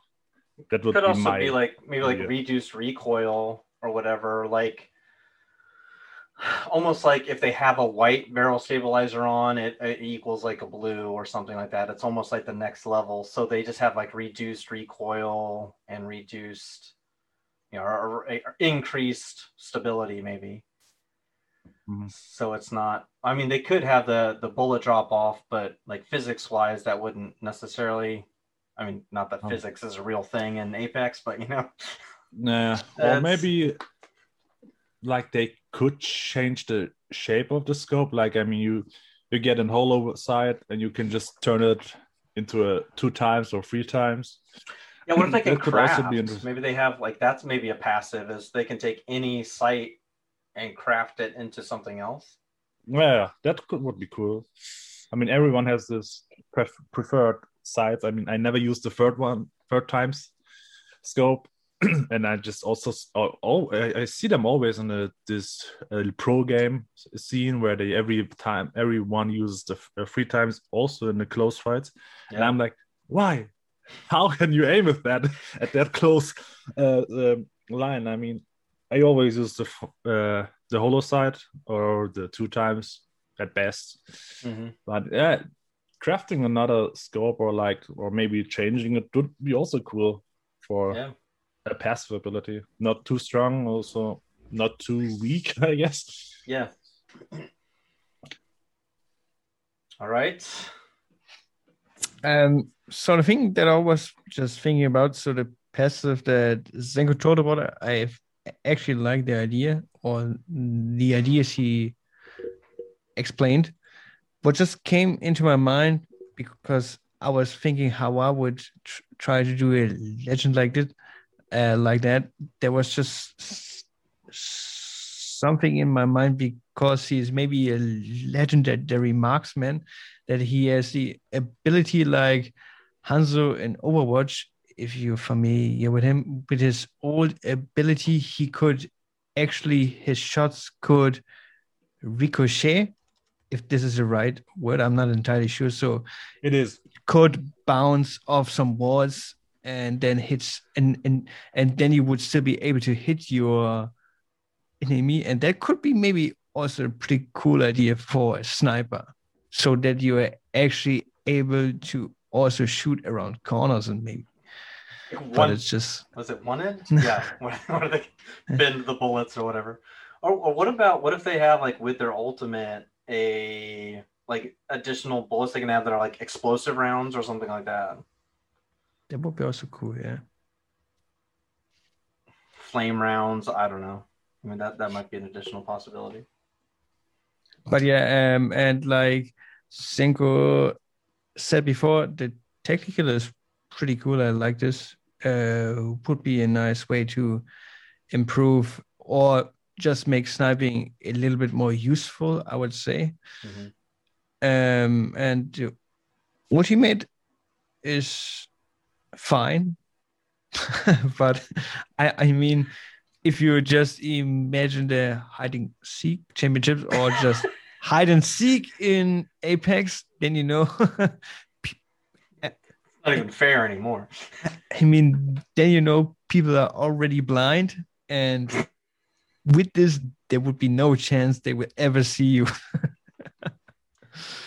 that would Could be also be like maybe like idea. reduced recoil or whatever. Like almost like if they have a white barrel stabilizer on, it, it equals like a blue or something like that. It's almost like the next level. So they just have like reduced recoil and reduced, you know, or- or increased stability maybe. Mhm. So it's not. I mean, they could have the the bullet drop off, but like physics wise, that wouldn't necessarily. I mean, not that Oh. physics is a real thing in Apex, but you know, Nah, or maybe like they could change the shape of the scope. Like I mean, you you get an holo sight and you can just turn it into a two times or three times. yeah. What if they can That could also craft? maybe they have like that's maybe a passive is they can take any sight and craft it into something else. Yeah, that could would be cool. I mean, everyone has this pref- preferred sides. I mean, I never used the third one, third times scope, and I just also oh, oh I, I see them always in this uh, pro game scene where they every time everyone uses the uh, three times also in the close fights, and I'm like, why? How can you aim with that at that close uh, um line? I mean, I always use the f- uh, the holo sight or the two times at best. Mhm. But yeah, crafting another scope or like or maybe changing it would be also cool for Yeah. a passive ability. Not too strong, also not too weak, I guess. Yeah. All right. Um, so the thing that I was just thinking about, so the passive that Zenko told about, I actually like the idea or the ideas he explained. What just came into my mind because I was thinking how I would tr- try to do a legend like that, uh, like that. There was just s- something in my mind because he's maybe a legendary marksman that he has the ability like Hanzo in Overwatch. If you're familiar with him, with his old ability, he could actually his shots could ricochet. If this is the right word, I'm not entirely sure. So It is. could bounce off some walls and then hits and and and then you would still be able to hit your enemy and that could be maybe also a pretty cool idea for a sniper so that you are actually able to also shoot around corners and maybe but it's just was it wanted? Yeah. what, are they bend the bullets or whatever? Or, or what about what if they have like with their ultimate a like additional bullets they can have that are like explosive rounds or something like that? that would be also cool yeah Flame rounds. I don't know. I mean that that might be an additional possibility. but yeah, um, and like Senko said before, the technical is pretty cool. I like this. Uh, would be a nice way to improve or just make sniping a little bit more useful. I would say. Mhm. Um, and ultimate is fine, but I, I mean, if you just imagine the hiding seek championships or just hide and seek in Apex, then you know. Not even fair anymore. I mean, then you know people are already blind, and with this, there would be no chance they would ever see you.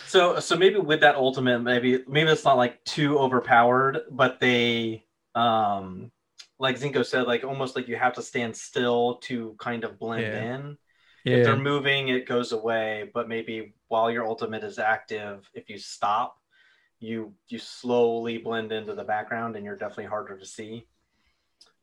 So so maybe with that ultimate, maybe maybe it's not like too overpowered, but they um like Zinko said, like almost like you have to stand still to kind of blend Yeah. in. If they're moving, it goes away. But maybe while your ultimate is active, if you stop, you you slowly blend into the background, and you're definitely harder to see.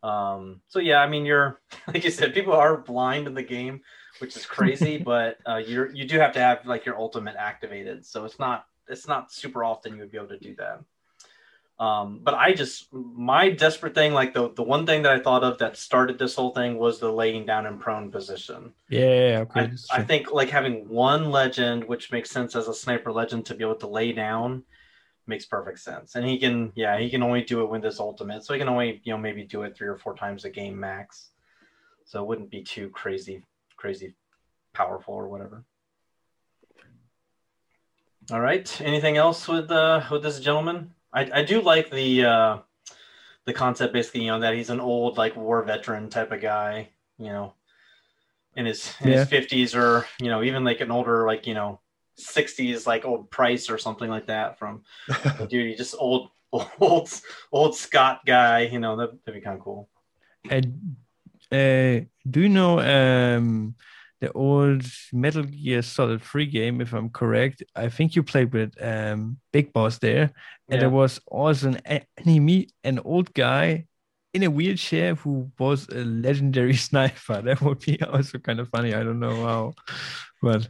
Um, so yeah, I mean, you're like you said, people are blind in the game, which is crazy. but uh, you're you do have to have like your ultimate activated, so it's not it's not super often you would be able to do that. Um, but I just my desperate thing, like the the one thing that I thought of that started this whole thing was the laying down in prone position. yeah, okay. I, I think like having one legend, which makes sense as a sniper legend to be able to lay down, makes perfect sense. And he can, yeah, he can only do it with this ultimate, so he can only, you know, maybe do it three or four times a game max. So it wouldn't be too crazy, crazy powerful or whatever. All right. Anything else with uh with this gentleman? I, I do like the uh the concept basically, you know, that he's an old like war veteran type of guy, you know, in his in Yeah. his fifties or you know, even like an older like, you know, sixties like old Price or something like that from dude, just old old old Scott guy, you know, that, that'd be kind of cool. And uh, do you know um, the old Metal Gear Solid 3 game, if I'm correct? I think you played with um, Big Boss there. And Yeah. there was also an a- enemy, an old guy in a wheelchair who was a legendary sniper. That would be also kind of funny. I don't know how, but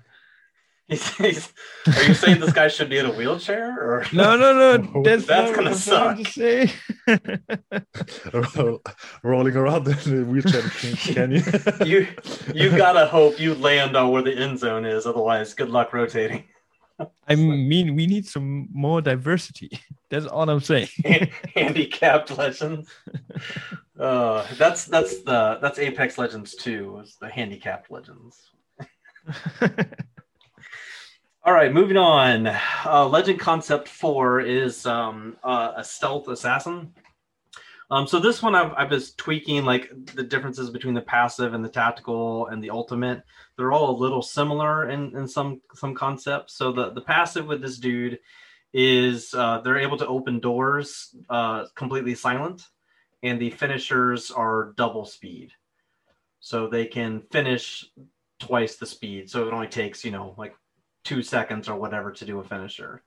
He's, he's, are you saying this guy should be in a wheelchair or no, no, no. That's, That's not gonna what I'm trying to say. rolling around in a wheelchair can you you you gotta hope you land on where the end zone is, otherwise good luck rotating. I mean, we need some more diversity. That's all I'm saying. handicapped legends. Uh, that's that's the that's Apex Legends too. is the handicapped legends. All right, moving on. Uh, Legend Concept 4 is um, uh, a stealth assassin. Um, so this one I've, I've just tweaking like the differences between the passive and the tactical and the ultimate. They're all a little similar in, in some some concepts. So the, the passive with this dude is uh, they're able to open doors uh, completely silent, and the finishers are double speed. So they can finish twice the speed. So it only takes, you know, like two seconds or whatever to do a finisher.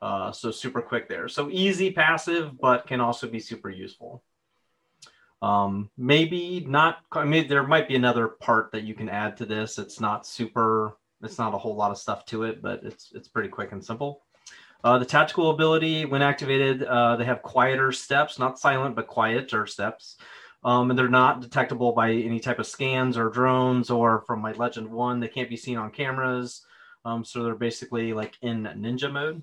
Uh, so super quick there. So easy passive, but can also be super useful. Um, maybe not. I mean, there might be another part that you can add to this. It's not super. It's not a whole lot of stuff to it, but it's it's pretty quick and simple. Uh, the tactical ability, when activated, uh, they have quieter steps, not silent, but quieter steps. Um, and they're not detectable by any type of scans or drones or from my Legend 1. They can't be seen on cameras. Um, so they're basically like in ninja mode.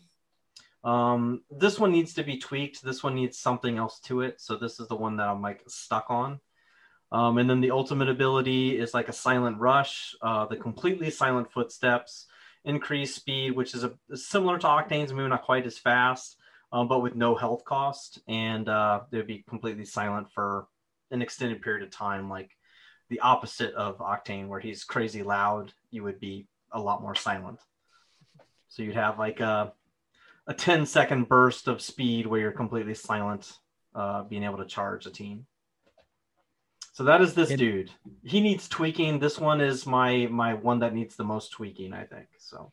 Um, this one needs to be tweaked. This one needs something else to it. So this is the one that I'm like stuck on. Um, and then the ultimate ability is like a silent rush, uh, the completely silent footsteps, increased speed, which is a, similar to Octane's, maybe not quite as fast, um, but with no health cost. And uh, they'd be completely silent for an extended period of time, like the opposite of Octane, where he's crazy loud. You would be a lot more silent. So you'd have like a, a 10 second burst of speed where you're completely silent, uh, being able to charge a team. So that is this dude. He needs tweaking. This one is my my one that needs the most tweaking, I think. So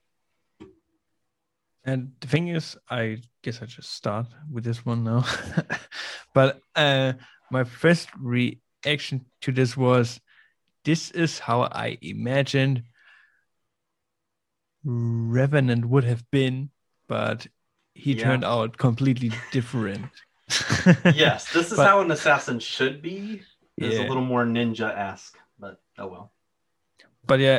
And the thing is, I guess I just start with this one now. but uh, my first reaction to this was, this is how I imagined Revenant would have been, but he Yeah. turned out completely different. yes, this is But- how an assassin should be. It's Yeah. a little more ninja-esque, but oh well. but yeah,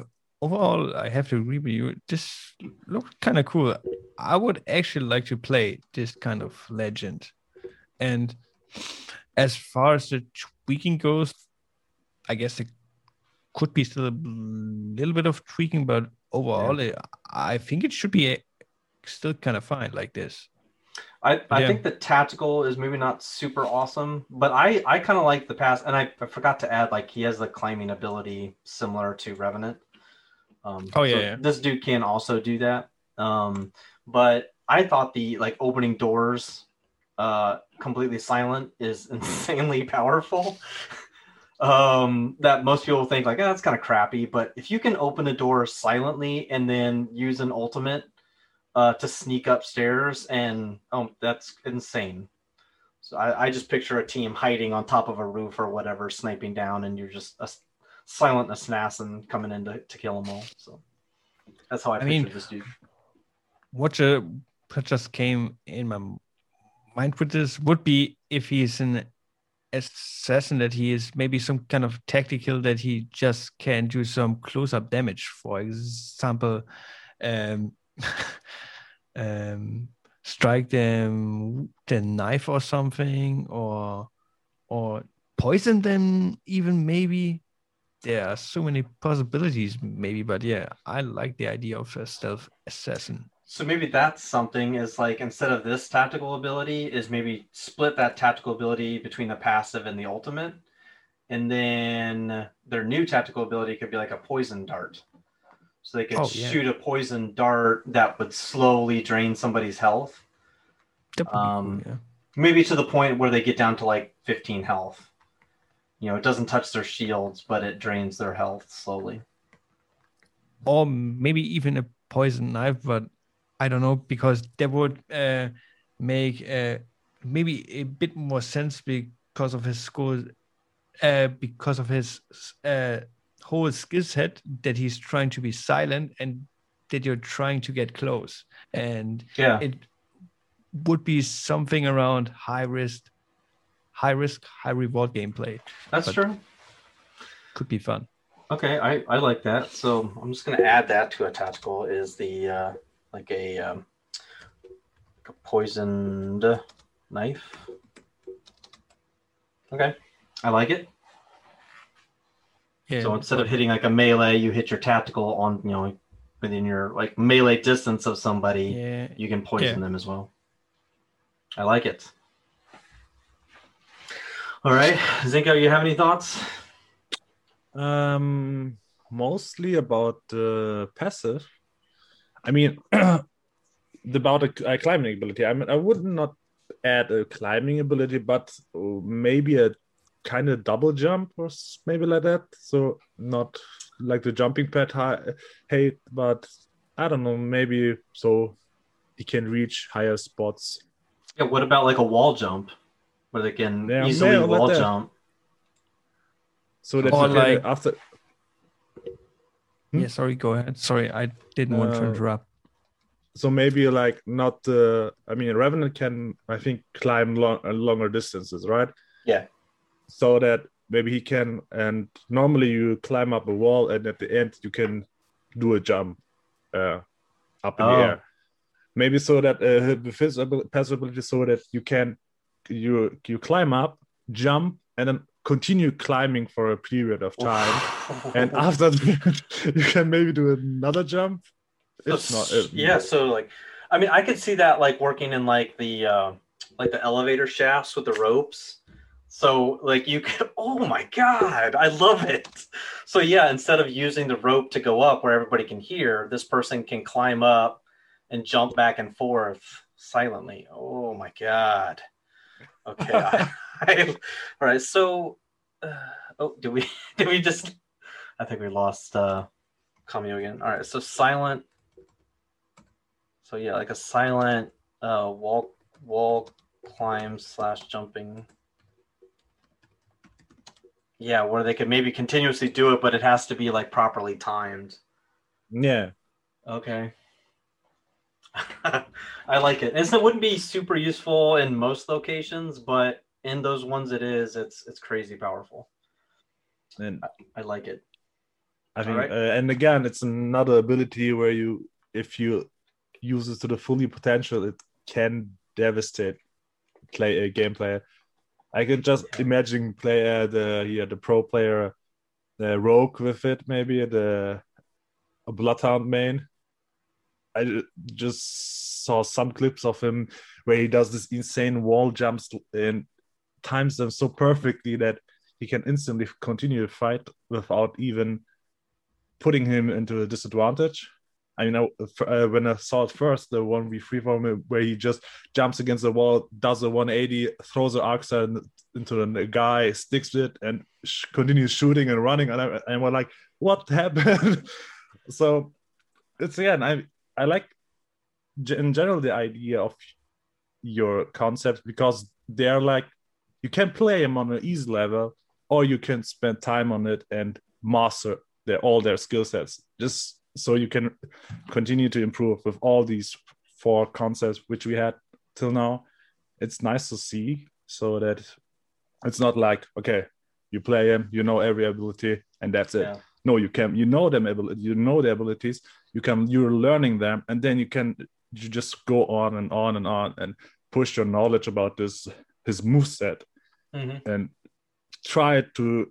uh, overall, I have to agree with you. This looked kind of cool. I would actually like to play this kind of legend. And as far as the tweaking goes, I guess it could be still a little bit of tweaking, but overall, it- I think it should be still kind of fine like this. I, I Yeah. think the tactical is maybe not super awesome, but I, I kind of like the pass, and I, I forgot to add like he has the climbing ability similar to Revenant. Um, Oh, yeah, so yeah. This dude can also do that. Um, but I thought the like opening doors, uh, completely silent is insanely powerful. Um, that most people think like, oh, that's kind of crappy. But if you can open a door silently and then use an ultimate uh, to sneak upstairs, and oh, that's insane. So I, I just picture a team hiding on top of a roof or whatever, sniping down, and you're just a silent assassin coming in to, to kill them all. So that's how I, I picture mean, this dude. what, ju- what just came in my mind with this would be if he's an assassin that he is maybe some kind of tactical that he just can do some close-up damage. For example um um strike them the knife or something or or poison them even maybe there are so many possibilities maybe but yeah i like the idea of a stealth assassin So maybe that's something is like instead of this tactical ability, is maybe split that tactical ability between the passive and the ultimate. And then their new tactical ability could be like a poison dart. So they could Oh, yeah. shoot a poison dart that would slowly drain somebody's health. Um, yeah. Maybe to the point where they get down to like 15 health. You know, it doesn't touch their shields, but it drains their health slowly. or maybe even a poison knife, but I don't know because that would uh, make uh, maybe a bit more sense because of his school, uh, because of his uh, whole skill set that he's trying to be silent and that you're trying to get close, and Yeah. it would be something around high risk, high risk, high reward gameplay. That's but- true. Could be fun. Okay, I, I like that. So I'm just gonna add that to a tactical is the uh, like a um, like a poisoned knife. Okay, I like it. Yeah. so instead of hitting like a melee, you hit your tactical on you know within your like melee distance of somebody. yeah, You can poison Yeah. them as well. I like it. All right, Zinko, you have any thoughts? Um, mostly about the passive. I mean, about a, a climbing ability. I mean, I would not add a climbing ability, but maybe a kind of double jump or maybe like that. So not like the jumping pad high, hate, but I don't know. Maybe so he can reach higher spots. Yeah, what about like a wall jump where they can Yeah, easily yeah, wall that. jump? So that Or you like- after Hmm? yeah. Sorry, go ahead. Sorry, I didn't want to interrupt. so maybe like not uh, i mean revenant can i think climb long, uh, longer distances right Yeah. so that maybe he can and normally you climb up a wall and at the end you can do a jump uh, up in Oh. the air maybe so that uh, with his abil- passive ability so that you can you you climb up jump and then continue climbing for a period of time and after that, you can maybe do another jump it's not it- yeah, so like I mean I could see that like working in like the uh like the elevator shafts with the ropes. So like you can oh my god, I love it. So yeah, instead of using the rope to go up where everybody can hear, this person can climb up and jump back and forth silently. Oh my god. Okay. I, I, all right. So uh, oh, did we did we just I think we lost uh Cameo again. All right. So silent so yeah, like a silent uh, wall wall climb slash jumping. Yeah, where they could maybe continuously do it, but it has to be like properly timed. yeah Okay. I like it. It wouldn't be super useful in most locations, but in those ones it is, it's it's crazy powerful. And I like it. I think, Alright. uh, and again, it's another ability where you, if you use it to the fully potential, it can devastate play a game player. I can just imagine player uh, the yeah the pro player, the rogue with it maybe the a bloodhound main. I just saw some clips of him where he does this insane wall jumps and times them so perfectly that he can instantly continue the fight without even putting him into a disadvantage. I mean, I, uh, when I saw it first, the one we free from where he just jumps against the wall, does a 180, throws an arc star into the guy, sticks it, and sh- continues shooting and running. And, I, and we're like, what happened? so it's again, I I like in general the idea of your concepts because they're like you can play them on an easy level or you can spend time on it and master their all their skill sets just so you can continue to improve with all these four concepts which we had till now it's nice to see so that it's not like okay you play them you know every ability and that's it Yeah. No you can you know them ability you know the abilities you can you're learning them and then you can you just go on and on and on and push your knowledge about this his moveset Mhm. and try to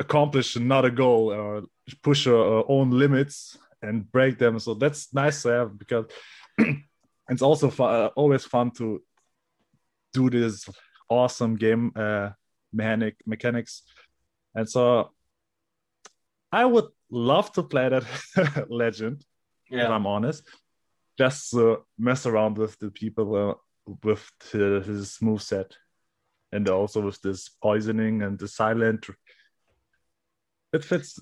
accomplish another goal or push your uh, own limits and break them. So that's nice to have because it's also fu- uh, always fun to do this awesome game uh, mechanic mechanics. And so I would love to play that legend if Yeah. I'm honest, just to mess around with the people uh, with the, his moveset and also with this poisoning and the silent. It fits.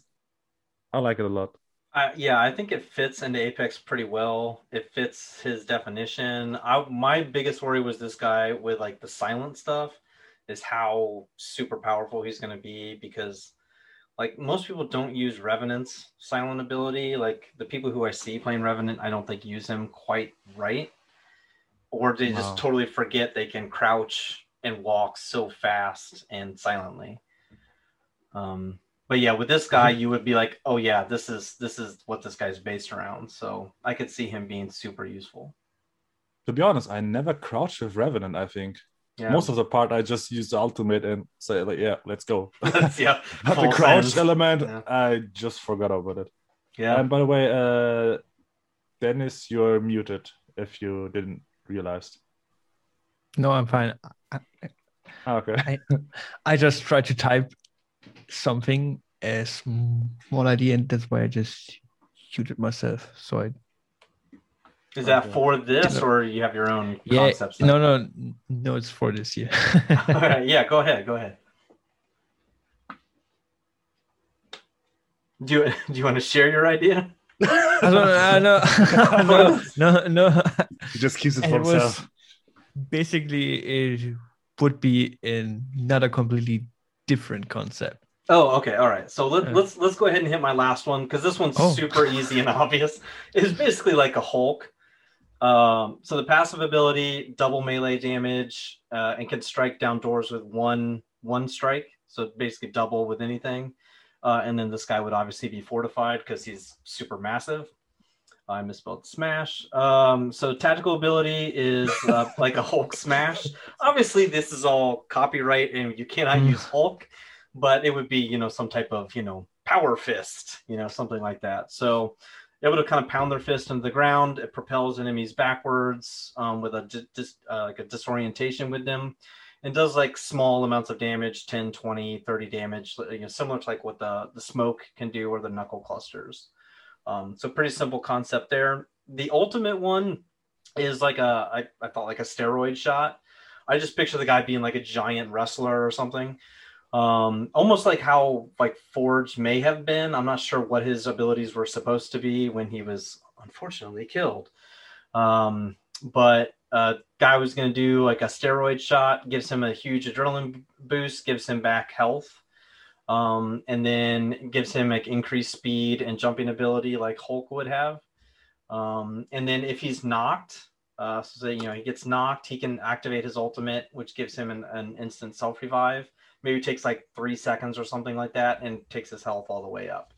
I like it a lot. I, yeah, I think it fits into Apex pretty well. It fits his definition. I, my biggest worry was this guy with like the silent stuff is how super powerful he's going to be because like most people don't use Revenant's silent ability. Like the people who I see playing Revenant, I don't think use him quite right. Or they Wow. just totally forget they can crouch and walk so fast and silently. Um, but yeah, with this guy, you would be like, oh yeah, this is this is what this guy's based around. So I could see him being super useful. To be honest, I never crouched with Revenant. I think Yeah, most of the part I just use the ultimate and say like, yeah, let's go. yeah, but the crouch send. element, Yeah. I just forgot about it. yeah. And by the way, uh, Dennis, you're muted if you didn't realize. No, I'm fine. I, Ah, Okay. I just tried to type something as small idea, and that's why I just muted myself. So I Is that for this, or you have your own yeah concepts? no no no it's for this Yeah. All right, yeah, go ahead, go ahead. Do you do you want to share your idea? I don't know, I know, no, no, no. He just keeps it for it was himself. basically it would be in not a completely different concept. Oh, okay, all right. So let, Yeah. let's let's go ahead and hit my last one because this one's Oh. super easy and obvious. It's basically like a Hulk. Um, so the passive ability, double melee damage, uh, and can strike down doors with one one strike. So basically double with anything. Uh, and then this guy would obviously be fortified because he's super massive. I misspelled smash. Um, so tactical ability is uh, like a Hulk smash. Obviously, this is all copyright, and you cannot Mm. use Hulk, but it would be you know some type of you know power fist, you know something like that. So able to kind of pound their fist into the ground. It propels enemies backwards um, with a di- dis- uh, like a disorientation with them, and does like small amounts of damage 10 20 30 damage you know, similar to like what the the smoke can do or the knuckle clusters. Um, so pretty simple concept there. The ultimate one is like a I, I thought like a steroid shot. I just picture the guy being like a giant wrestler or something um, almost like how like forge may have been i'm not sure what his abilities were supposed to be when he was unfortunately killed um, but uh, guy was going to do like a steroid shot, gives him a huge adrenaline boost, gives him back health, um, and then gives him like increased speed and jumping ability like Hulk would have. Um, and then if he's knocked, uh, so say, you know he gets knocked, he can activate his ultimate, which gives him an, an instant self revive. Maybe takes like three seconds or something like that, and takes his health all the way up.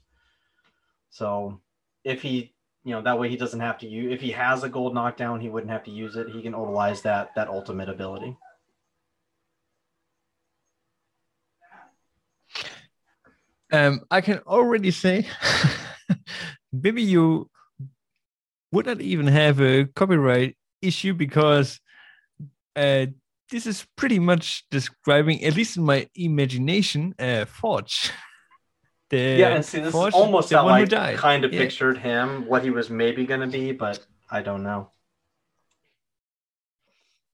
So if he, you know, that way he doesn't have to use. If he has a gold knockdown, he wouldn't have to use it. He can utilize that that ultimate ability. Um, I can already say, maybe you would not even have a copyright issue because uh, this is pretty much describing, at least in my imagination, uh, Forge. The yeah, and see, this Forge, is almost the how one I who died. kind of Yeah. pictured him, what he was maybe going to be, but I don't know.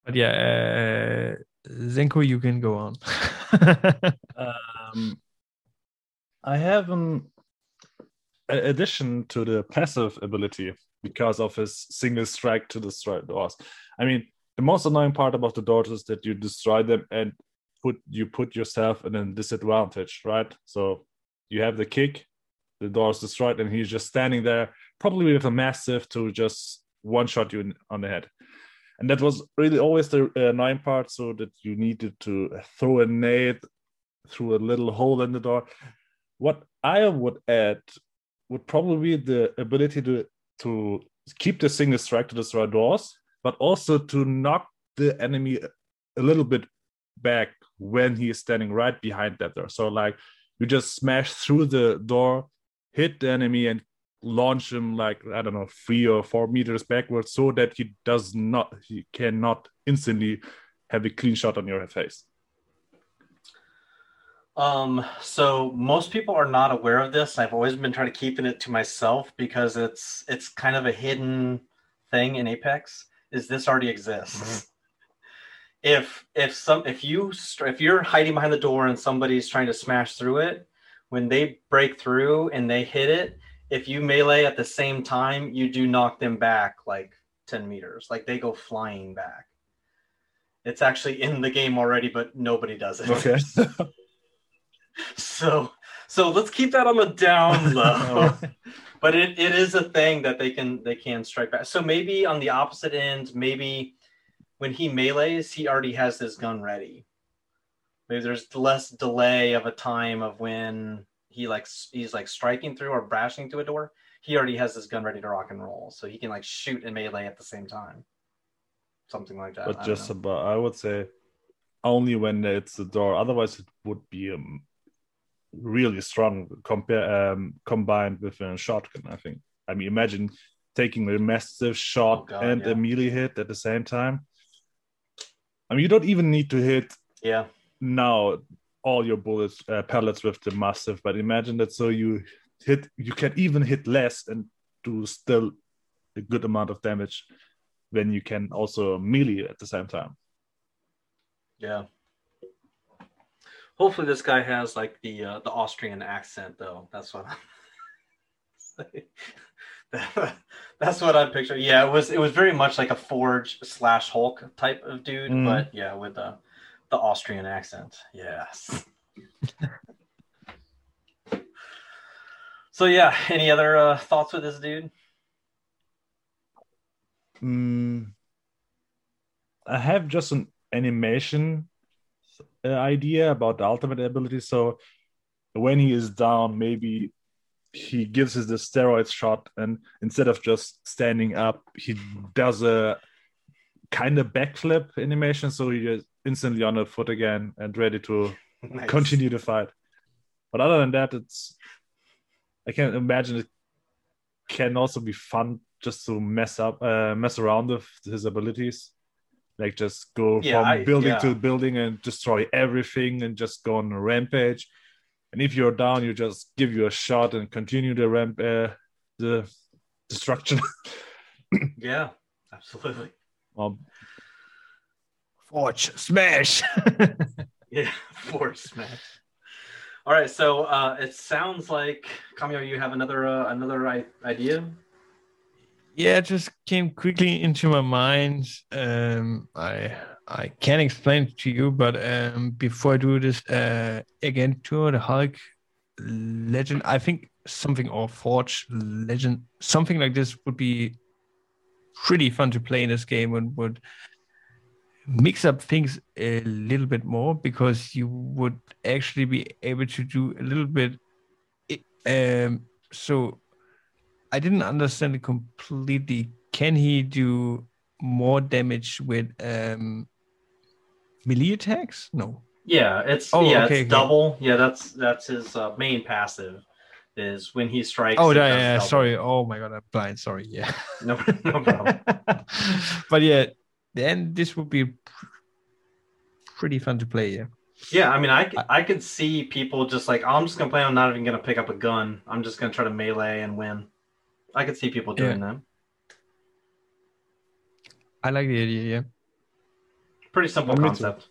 But yeah, uh, Zenko, you can go on. Um, I have an addition to the passive ability because of his single strike to destroy doors. I mean, the most annoying part about the doors is that you destroy them and put you put yourself in a disadvantage, right? So you have the kick, the door is destroyed, and he's just standing there, probably with a Mastiff to just one shot you in, on the head. And that was really always the uh, annoying part, so that you needed to throw a nade through a little hole in the door. What I would add would probably be the ability to to keep the single strike to destroy doors, but also to knock the enemy a little bit back when he is standing right behind that door. So like you just smash through the door, hit the enemy, and launch him like I don't know three or four meters backwards, so that he does not he cannot instantly have a clean shot on your face. Um, so most people are not aware of this. I've always been trying to keeping it to myself because it's it's kind of a hidden thing in Apex. Is this already exists? Mm-hmm. If if some if you if you're hiding behind the door and somebody's trying to smash through it, when they break through and they hit it, if you melee at the same time, you do knock them back like ten meters. Like they go flying back. It's actually in the game already, but nobody does it. Okay. so so let's keep that on the down low but it, it is a thing that they can they can strike back. So maybe on the opposite end maybe when he melees he already has his gun ready. Maybe there's less delay of a time of when he like he's like striking through or brashing through a door. He already has his gun ready to rock and roll. So he can like shoot and melee at the same time. Something like that. But just know. about i would say only when it's the door. Otherwise it would be um, really strong compare um, combined with a shotgun i think i mean imagine taking a Mastiff shot Oh, God, and yeah. a melee hit at the same time i mean you don't even need to hit yeah now all your bullets uh, pellets with the Mastiff but imagine that so you hit you can even hit less and do still a good amount of damage when you can also melee at the same time Yeah. Hopefully, this guy has like the uh, the Austrian accent, though. That's what. I'm... That's what I picture. Yeah, it was it was very much like a Forge slash Hulk type of dude, Mm. but yeah, with the the Austrian accent. Yes. so yeah, any other uh, thoughts with this dude? Mm, I have just an animation idea about the ultimate ability. So when he is down, maybe he gives us the steroid shot, and instead of just standing up, he does a kind of backflip animation. So he is instantly on the foot again and ready to Nice. continue the fight. But other than that, it's I can't imagine it can also be fun just to mess up, uh, mess around with his abilities, like just go Yeah, from I- building yeah. to building and destroy everything and just go on a rampage. And if you're down, you just give you a shot and continue the ramp, uh, the destruction. Yeah, absolutely. um, Forge smash. Yeah, Force smash. All right, so uh, it sounds like Kamio, you have another uh, another I- idea. Yeah, it just came quickly into my mind. Um, I I can't explain it to you, but um, before I do this, uh, again to the Hulk legend, I think something or Forge legend, something like this would be pretty fun to play in this game and would mix up things a little bit more because you would actually be able to do a little bit. Um, so I didn't understand it completely. Can he do more damage with um, melee attacks? No. Yeah, it's Oh, yeah, okay, it's okay. double. Yeah, that's that's his uh, main passive. Is when he strikes. Oh, yeah, yeah, sorry. Oh my god, I'm blind. Sorry. Yeah. No, no problem. but yeah, then this would be pretty fun to play. Yeah. Yeah, I mean, I, I could see people just like, oh, I'm just gonna play. I'm not even gonna pick up a gun. I'm just gonna try to melee and win. I could see people doing that. I like the idea. Yeah. Pretty simple Me too. concept.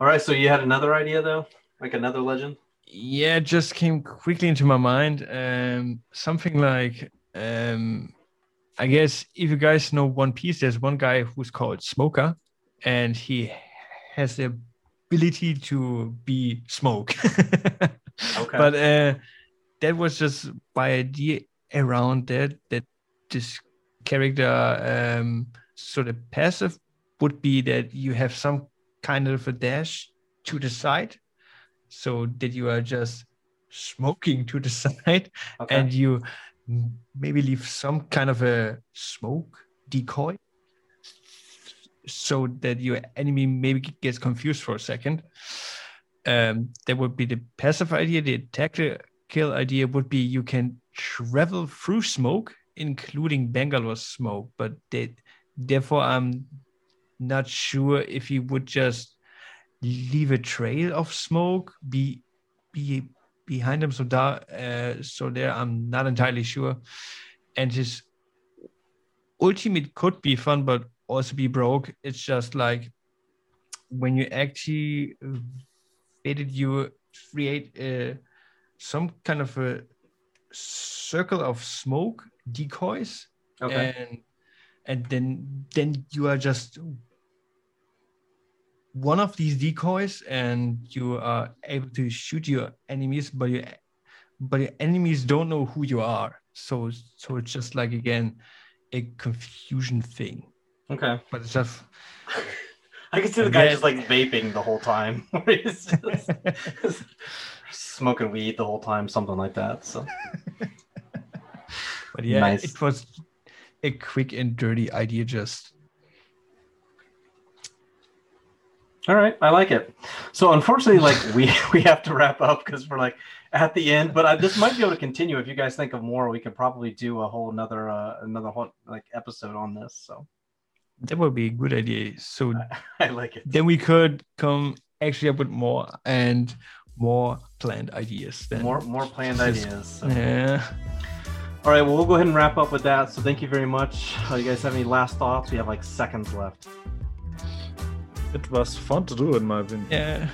All right, so you had another idea though, like another legend. Yeah, it just came quickly into my mind. Um, something like, um, I guess if you guys know One Piece, there's one guy who's called Smoker, and he has the ability to be smoke. Okay. But uh, that was just my idea around that. That this character, um, so the passive would be that you have some kind of a dash to the side, so that you are just smoking to the side, Okay. and you maybe leave some kind of a smoke decoy, so that your enemy maybe gets confused for a second. Um, that would be the passive idea. The tactical idea would be you can travel through smoke, including Bangalore smoke, but they, therefore I'm not sure if you would just leave a trail of smoke be be behind them. So that uh, so there I'm not entirely sure. And his ultimate could be fun, but also be broke. It's just like when you actually did you create a, some kind of a circle of smoke decoys okay. and and then then you are just one of these decoys and you are able to shoot your enemies but your but your enemies don't know who you are so so it's just like again a confusion thing okay. but it's just I can see the guy just like vaping the whole time. Just smoking weed the whole time, something like that. So but yeah Nice. it was a quick and dirty idea just All right, I like it. So unfortunately, like we we have to wrap up because we're like at the end. But I, this might be able to continue if you guys think of more. We could probably do a whole another uh, another whole like episode on this. So that would be a good idea so I like it. then we could come actually up with more and more planned ideas then More more planned ideas. So. yeah All right, well we'll go ahead and wrap up with that. So thank you very much. Uh, you guys have any last thoughts? We have like seconds left. It was fun to do, in my opinion. yeah